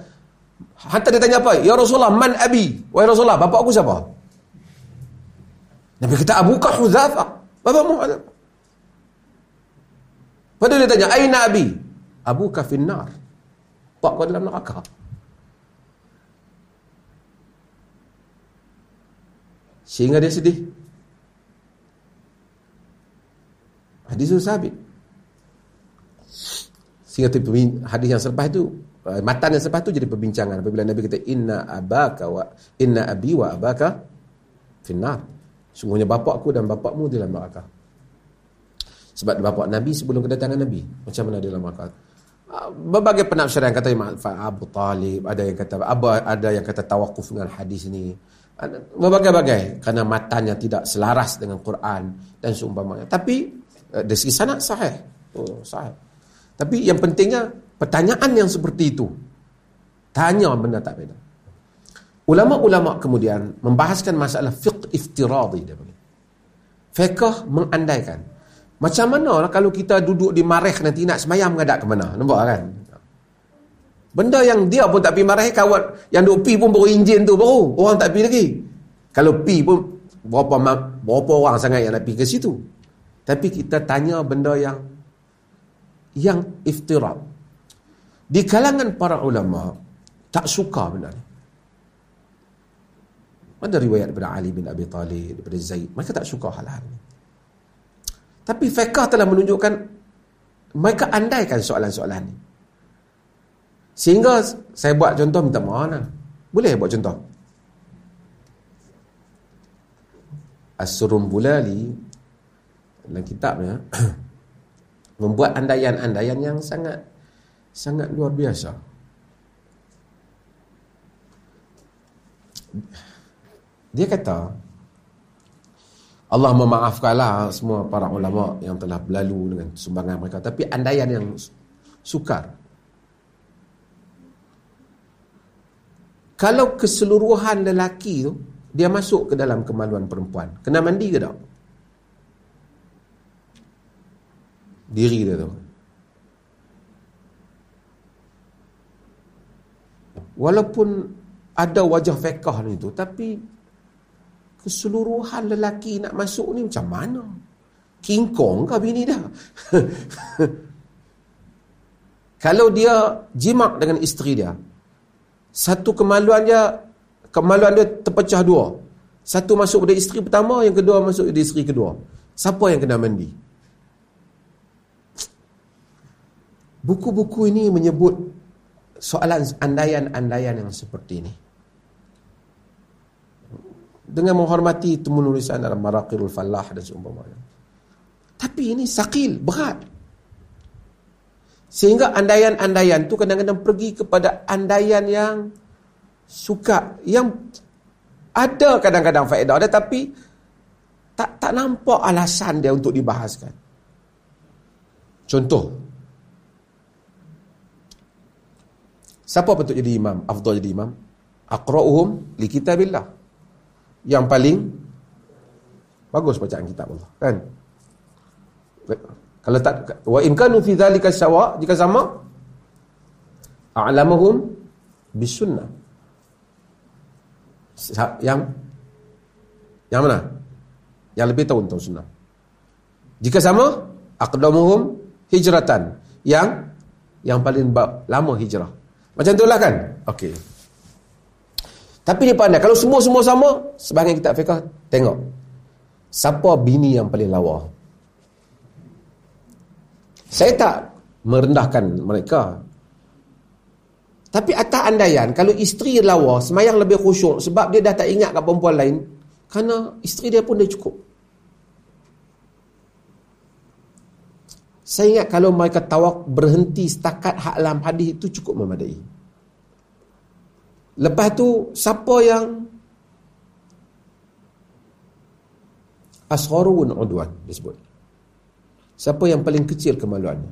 hatta dia tanya apa? Ya Rasulullah, man abi? Wahai Rasulullah, bapa aku siapa? Nabi kata, Abu Ka. Bapa mu Pada dia tanya, Aina Abi? Abu kafinnar. Pak kau dalam neraka. Sehingga dia sedih. Hadis itu sabit. Sehingga hadis yang selepas itu, eh, matan yang selepas itu jadi perbincangan. Apabila Nabi kata, Inna abaka wa inna abi wa abaka finnar. Sungguhnya bapakku dan bapakmu dalam neraka. Sebab bapak Nabi sebelum kedatangan Nabi. Macam mana dalam neraka? Ah, berbagai penafsiran kata Abu Talib, ada yang kata ada yang kata tawakuf dengan hadis ini. Berbagai-bagai kerana matanya tidak selaras dengan Quran dan seumpamanya. Tapi eh, dari segi sanad sahih. Oh, sahih. Tapi yang pentingnya pertanyaan yang seperti itu. Tanya benda tak beda. Ulama-ulama kemudian membahaskan masalah fiqh iftiradi dia panggil. Fiqh mengandaikan. Macam mana lah kalau kita duduk di mareh nanti nak semayam mengadak ke mana? Nampak kan? Benda yang dia pun tak pergi mareh kawan yang duk pi pun baru enjin tu baru. Orang tak pergi lagi. Kalau pi pun berapa berapa orang sangat yang nak pergi ke situ. Tapi kita tanya benda yang yang iftirad. Di kalangan para ulama tak suka benda ni. Ada riwayat daripada Ali bin Abi Talib, daripada Zaid. Mereka tak suka hal-hal ni. Tapi fiqah telah menunjukkan mereka andaikan soalan-soalan ni. Sehingga saya buat contoh minta maaf lah. Boleh buat contoh? As-Surumbulali dalam kitabnya membuat andaian-andaian yang sangat sangat luar biasa. Dia kata Allah memaafkanlah semua para ulama yang telah berlalu dengan sumbangan mereka tapi andaian yang sukar. Kalau keseluruhan lelaki tu dia masuk ke dalam kemaluan perempuan, kena mandi ke tak? Diri dia tu. Walaupun ada wajah fiqah ni tu tapi keseluruhan lelaki nak masuk ni macam mana? King Kong ke bini dah? Kalau dia jimak dengan isteri dia, satu kemaluan dia, kemaluan dia terpecah dua. Satu masuk pada isteri pertama, yang kedua masuk pada isteri kedua. Siapa yang kena mandi? Buku-buku ini menyebut soalan andaian-andaian yang seperti ini dengan menghormati penulisan dalam Maraqirul Falah dan seumpamanya. Tapi ini sakil, berat. Sehingga andaian-andaian tu kadang-kadang pergi kepada andaian yang suka, yang ada kadang-kadang faedah ada tapi tak tak nampak alasan dia untuk dibahaskan. Contoh. Siapa patut jadi imam? Afdal jadi imam? Aqra'uhum li kitabillah yang paling bagus bacaan kitab Allah kan kalau tak wa in kanu fi dhalika sawa jika sama a'lamuhum bisunnah. Yang yang mana? Yang lebih tahu tentang sunnah. Jika sama aqdamuhum hijratan. Yang yang paling lama hijrah. Macam itulah kan? Okey. Tapi dia pandai. Kalau semua-semua sama, sebahagian kitab fiqah, tengok. Siapa bini yang paling lawa? Saya tak merendahkan mereka. Tapi atas andaian, kalau isteri lawa, semayang lebih khusyuk sebab dia dah tak ingat kat perempuan lain, kerana isteri dia pun dah cukup. Saya ingat kalau mereka tawak berhenti setakat hak alam hadis itu cukup memadai. Lepas tu siapa yang asgharun udwan disebut. Siapa yang paling kecil kemaluannya?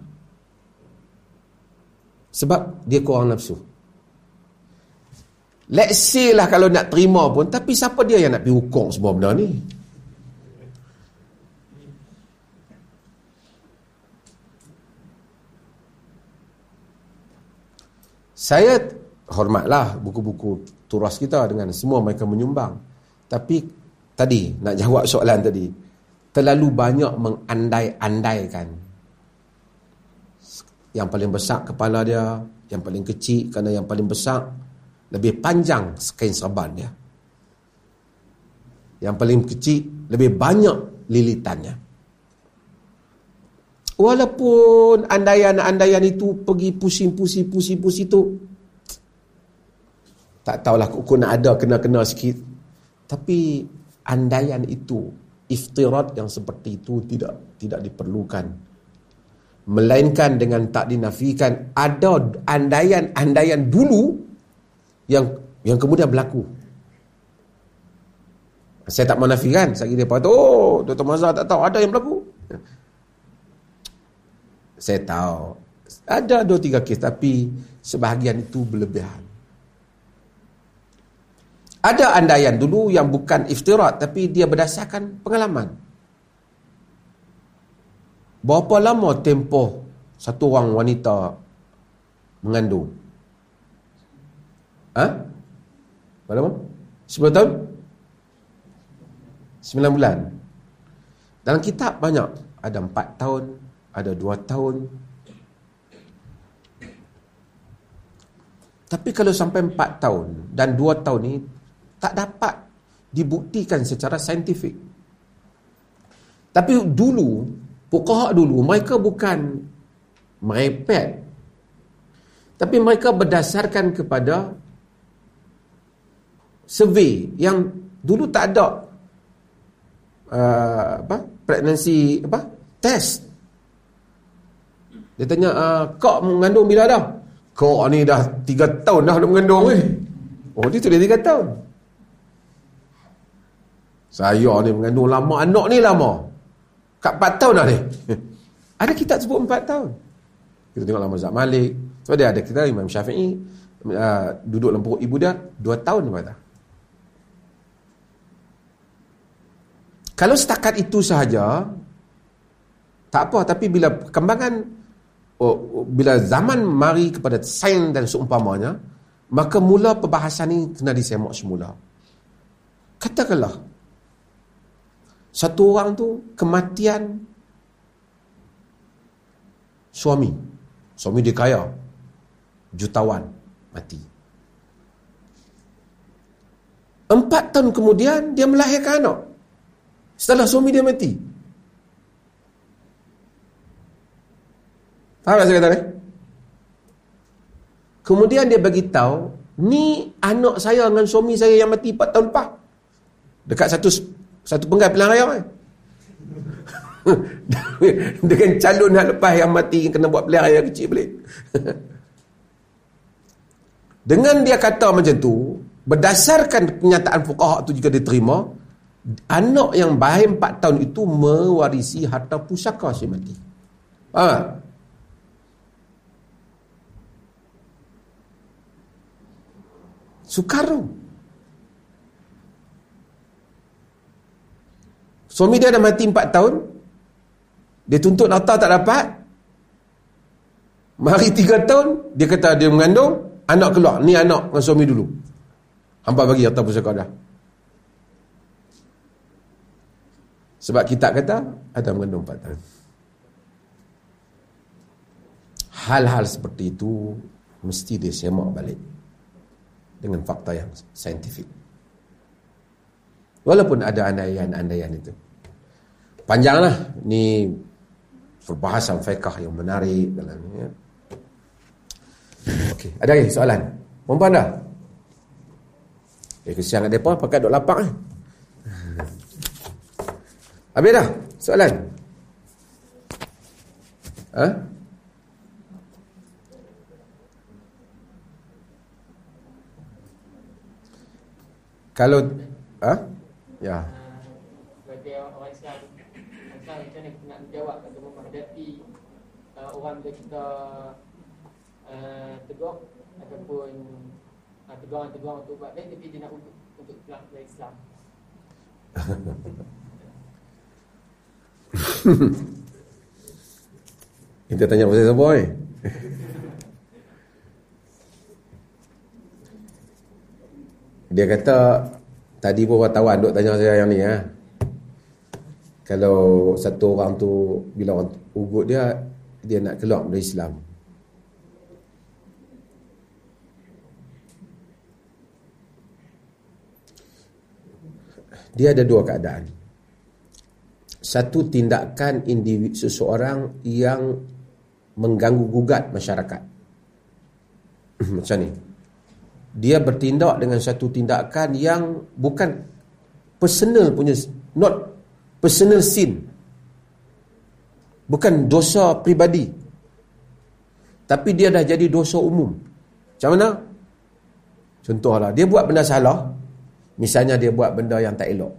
Sebab dia kurang nafsu. Let's say lah kalau nak terima pun tapi siapa dia yang nak pergi hukum semua benda ni? Saya hormatlah buku-buku turas kita dengan semua mereka menyumbang. Tapi tadi nak jawab soalan tadi, terlalu banyak mengandai-andaikan yang paling besar kepala dia, yang paling kecil kerana yang paling besar lebih panjang kain serban dia. Yang paling kecil lebih banyak lilitannya. Walaupun andaian-andaian itu pergi pusing-pusing pusing-pusing itu tak tahulah kok nak ada kena-kena sikit. Tapi andaian itu iftirat yang seperti itu tidak tidak diperlukan. Melainkan dengan tak dinafikan ada andaian-andaian dulu yang yang kemudian berlaku. Saya tak menafikan, saya kira dia oh, Dr. Mazhar tak tahu ada yang berlaku. Saya tahu. Ada dua tiga kes tapi sebahagian itu berlebihan. Ada andaian dulu yang bukan iftirat tapi dia berdasarkan pengalaman. Berapa lama tempoh satu orang wanita mengandung? Ha? Berapa lama? 10 tahun? 9 bulan. Dalam kitab banyak. Ada 4 tahun, ada 2 tahun. Tapi kalau sampai 4 tahun dan 2 tahun ni tak dapat dibuktikan secara saintifik. Tapi dulu, pukah dulu, mereka bukan merepet. Tapi mereka berdasarkan kepada survey yang dulu tak ada uh, apa pregnancy apa test. Dia tanya uh, kau mengandung bila dah? Kau ni dah 3 tahun dah dah mengandung. Eh oh dia tu dia 3 tahun saya ni mengandung lama anak ni lama. Kat 4 tahun dah ni. Ada kitab sebut 4 tahun. Kita tengok lama Zat Malik. Sebab dia ada kita Imam Syafi'i. Uh, duduk dalam perut ibu dia 2 tahun dia kata. Kalau setakat itu sahaja tak apa. Tapi bila perkembangan oh, bila zaman mari kepada sains dan seumpamanya maka mula perbahasan ini kena disemak semula. Katakanlah satu orang tu kematian suami. Suami dia kaya. Jutawan mati. Empat tahun kemudian dia melahirkan anak. Setelah suami dia mati. Faham tak saya kata ni? Kemudian dia bagi tahu, ni anak saya dengan suami saya yang mati 4 tahun lepas. Dekat satu satu penggal pilihan raya kan? Dengan calon nak lepas yang mati kena buat pilihan raya kecil balik. Dengan dia kata macam tu, berdasarkan kenyataan fuqaha tu jika diterima, anak yang bahir 4 tahun itu mewarisi harta pusaka si mati. Ha. Sukaru. Suami dia dah mati 4 tahun. Dia tuntut nota tak dapat. Mari 3 tahun, dia kata dia mengandung, anak keluar. Ni anak dengan suami dulu. Hampa bagi harta pusaka dah. Sebab kita kata ada mengandung empat tahun. Hal-hal seperti itu mesti disemak balik dengan fakta yang saintifik. Walaupun ada andaian-andaian itu. Panjanglah ni perbahasan fiqh yang menarik dalam ni. Okey, ada lagi soalan? Perempuan dah? Eh, kesian ada apa? Pakai duk lapak eh? Habis dah soalan? Ha? Kalau ha? Ya. Sebagai orang Islam, Islam macam mana kita nak menjawab kata menghadapi uh, orang bila kita uh, tegur ataupun uh, teguran-teguran untuk buat lain tapi dia nak untuk, untuk pulang ke Islam. Kita tanya pasal siapa ni? Dia kata tadi pun wartawan duk tanya saya yang ni ha. Kalau satu orang tu bila orang ugut dia dia nak keluar dari Islam. Dia ada dua keadaan. Satu tindakan individu seseorang yang mengganggu gugat masyarakat. Macam ni. Dia bertindak dengan satu tindakan yang bukan personal punya not personal sin Bukan dosa pribadi. Tapi dia dah jadi dosa umum. Macam mana? Contohlah, dia buat benda salah. Misalnya dia buat benda yang tak elok.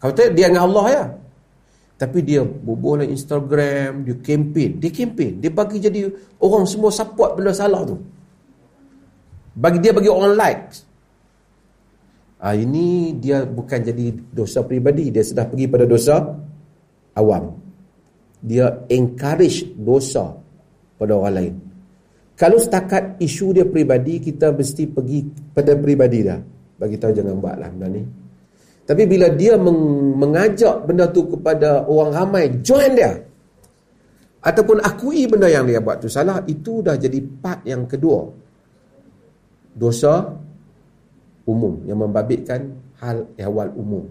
Kalau tak, dia dengan Allah ya. Tapi dia bubuh dalam Instagram, dia campaign. Dia campaign. Dia bagi jadi orang semua support benda salah tu. Bagi dia bagi orang like. Ah ini dia bukan jadi dosa pribadi, dia sudah pergi pada dosa awam. Dia encourage dosa pada orang lain. Kalau setakat isu dia pribadi, kita mesti pergi pada pribadi dah. Bagi tahu jangan buatlah benda ni. Tapi bila dia meng- mengajak benda tu kepada orang ramai, join dia. Ataupun akui benda yang dia buat tu salah, itu dah jadi part yang kedua. Dosa umum yang membabitkan hal ehwal umum.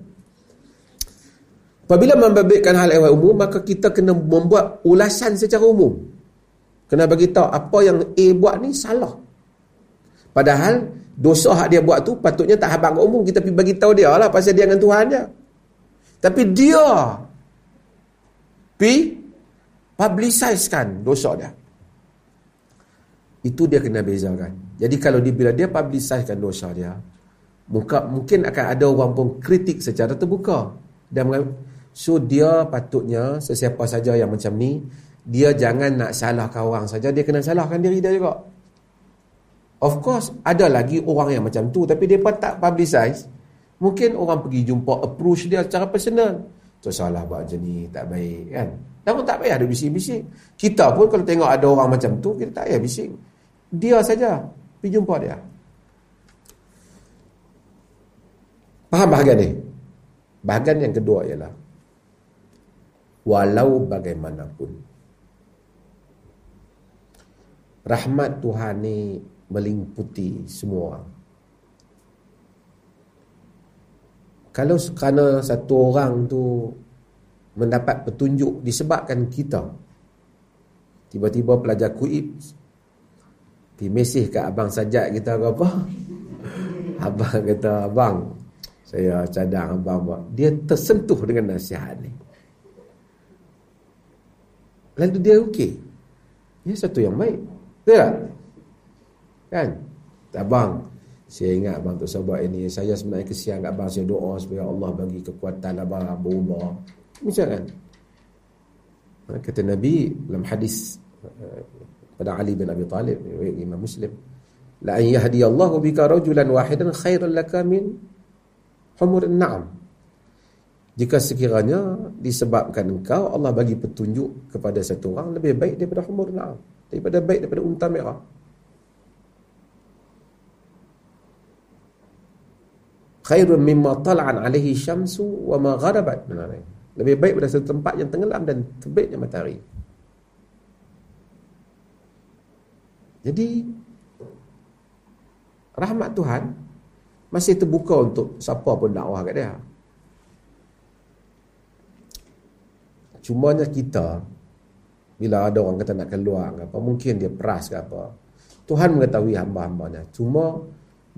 Apabila membabitkan hal ehwal umum, maka kita kena membuat ulasan secara umum. Kena bagi tahu apa yang A buat ni salah. Padahal dosa hak dia buat tu patutnya tak habaq umum. Kita pergi bagi tahu dia lah pasal dia dengan Tuhan dia. Tapi dia pi publicizekan dosa dia. Itu dia kena bezakan. Jadi kalau dia bila dia publicizekan dosa dia, muka, mungkin akan ada orang pun kritik secara terbuka. Dan so dia patutnya sesiapa saja yang macam ni dia jangan nak salahkan orang saja. Dia kena salahkan diri dia juga. Of course ada lagi orang yang macam tu. Tapi dia tak publicize mungkin orang pergi jumpa approach dia secara personal. Tu salah buat macam ni tak baik kan? Namun tak payah ada bising-bising. Kita pun kalau tengok ada orang macam tu kita tak payah bising. Dia saja pergi jumpa dia. Faham bahagian ni? Bahagian yang kedua ialah walau bagaimanapun rahmat Tuhan ni melingkuti semua Kalau kerana satu orang tu mendapat petunjuk disebabkan kita. Tiba-tiba pelajar kuib pergi mesej ke abang sajak kita ke apa. Abang kata, abang saya cadang abang buat. Dia tersentuh dengan nasihat ni. Lalu dia okey. Ia satu yang baik. Betul tak? Kan? Abang, saya ingat abang tu sebab ini. Saya sebenarnya kesian kat abang. Saya doa supaya Allah bagi kekuatan abang berubah. Macam kan? Ha, kata Nabi dalam hadis uh, pada Ali bin Abi Talib, Imam Muslim. La an yahdiyallahu bika rajulan wahidan khairan laka min humur na'am. Jika sekiranya disebabkan engkau Allah bagi petunjuk kepada satu orang lebih baik daripada humur na'am daripada baik daripada unta merah. Khairun mimma tala'an alaihi syamsu wa ma gharabat lebih baik pada satu tempat yang tenggelam dan terbitnya matahari. Jadi rahmat Tuhan masih terbuka untuk siapa pun dakwah kat dia cumanya kita bila ada orang kata nak keluar ke apa mungkin dia peras ke apa Tuhan mengetahui hamba-hambanya. Cuma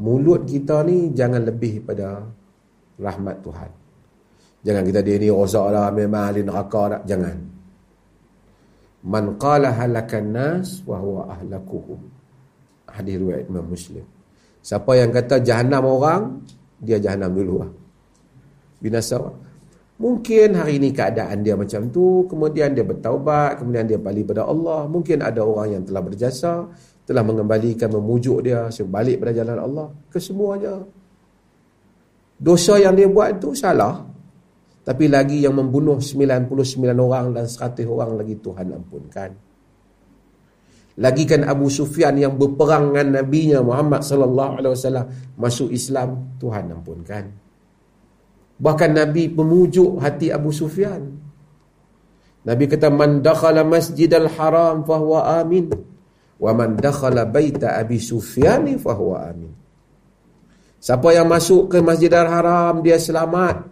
mulut kita ni jangan lebih pada rahmat Tuhan. Jangan kita dia ni rosak lah memang ahli neraka dah. Jangan. Man qala halakan nas wa huwa ahlakuhum. Hadis riwayat Imam Muslim. Siapa yang kata jahanam orang dia jahanam dulu lah. Binasa Mungkin hari ini keadaan dia macam tu, kemudian dia bertaubat, kemudian dia balik pada Allah. Mungkin ada orang yang telah berjasa, telah mengembalikan, memujuk dia sebalik pada jalan Allah. Kesemuanya. Dosa yang dia buat itu salah. Tapi lagi yang membunuh 99 orang dan 100 orang lagi Tuhan ampunkan. Lagi kan Abu Sufyan yang berperang dengan Nabi-Nya Muhammad sallallahu alaihi wasallam masuk Islam, Tuhan ampunkan. Bahkan Nabi pemujuk hati Abu Sufyan. Nabi kata man dakhala masjidal haram fahuwa amin wa man dakhala baita Abi Sufyan fahuwa amin. Siapa yang masuk ke Masjidil Haram dia selamat.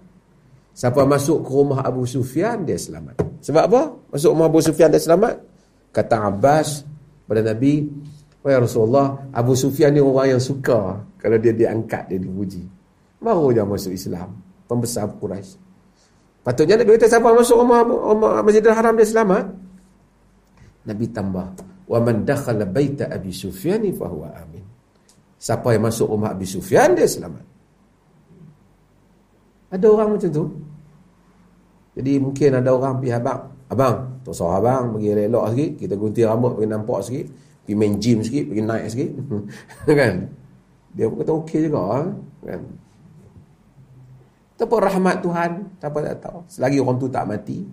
Siapa masuk ke rumah Abu Sufyan dia selamat. Sebab apa? Masuk rumah Abu Sufyan dia selamat. Kata Abbas pada Nabi, "Wahai Rasulullah, Abu Sufyan ni orang yang suka kalau dia diangkat dia dipuji." Baru dia masuk Islam. Pembesar Quraisy. Patutnya Nabi kata siapa masuk rumah, Masjidil Haram dia selamat. Nabi tambah, "Wa man dakhala baita Abi Sufyan fa huwa amin." Siapa yang masuk rumah Abi Sufyan dia selamat. Ada orang macam tu. Jadi mungkin ada orang pergi abang. Abang, tak usah abang, pergi elok sikit. Kita gunting rambut, pergi nampak sikit. Pergi main gym sikit, pergi naik sikit. kan? Dia pun kata okey juga. Kan? Tapi rahmat Tuhan, siapa tak tahu. Selagi orang tu tak mati,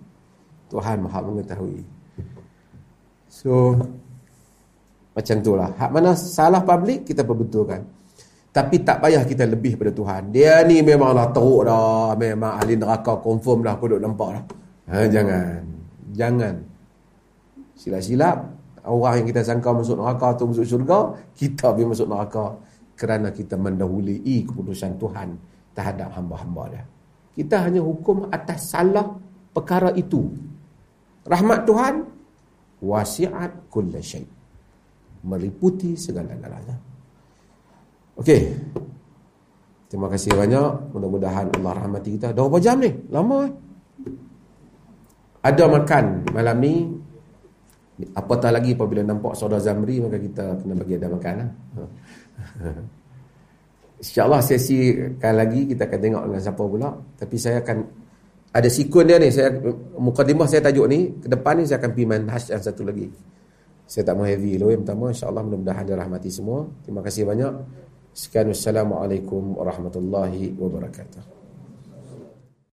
Tuhan maha mengetahui. So, macam tu lah. Hak mana salah public, kita perbetulkan. Tapi tak payah kita lebih pada Tuhan. Dia ni memanglah teruk dah. Memang ahli neraka confirm dah. Aku duduk nampak dah. Ha, jangan. Jangan. Silap-silap. Orang yang kita sangka masuk neraka tu masuk syurga. Kita pergi masuk neraka. Kerana kita mendahului keputusan Tuhan terhadap hamba-hamba dia. Kita hanya hukum atas salah perkara itu. Rahmat Tuhan. Wasiat kulla syait. Meliputi segala-galanya. Okey. Terima kasih banyak. Mudah-mudahan Allah rahmati kita. Dah berapa jam ni? Lama eh? Ada makan malam ni. Apatah lagi apabila nampak saudara Zamri maka kita kena bagi ada makan lah. InsyaAllah sesi kali lagi kita akan tengok dengan siapa pula. Tapi saya akan ada sikun dia ni. Saya mukadimah saya tajuk ni. Ke depan ni saya akan pergi manhaj yang satu lagi. Saya tak mau heavy dulu yang pertama. InsyaAllah mudah-mudahan dirahmati semua. Terima kasih banyak. Sekian wassalamualaikum warahmatullahi wabarakatuh.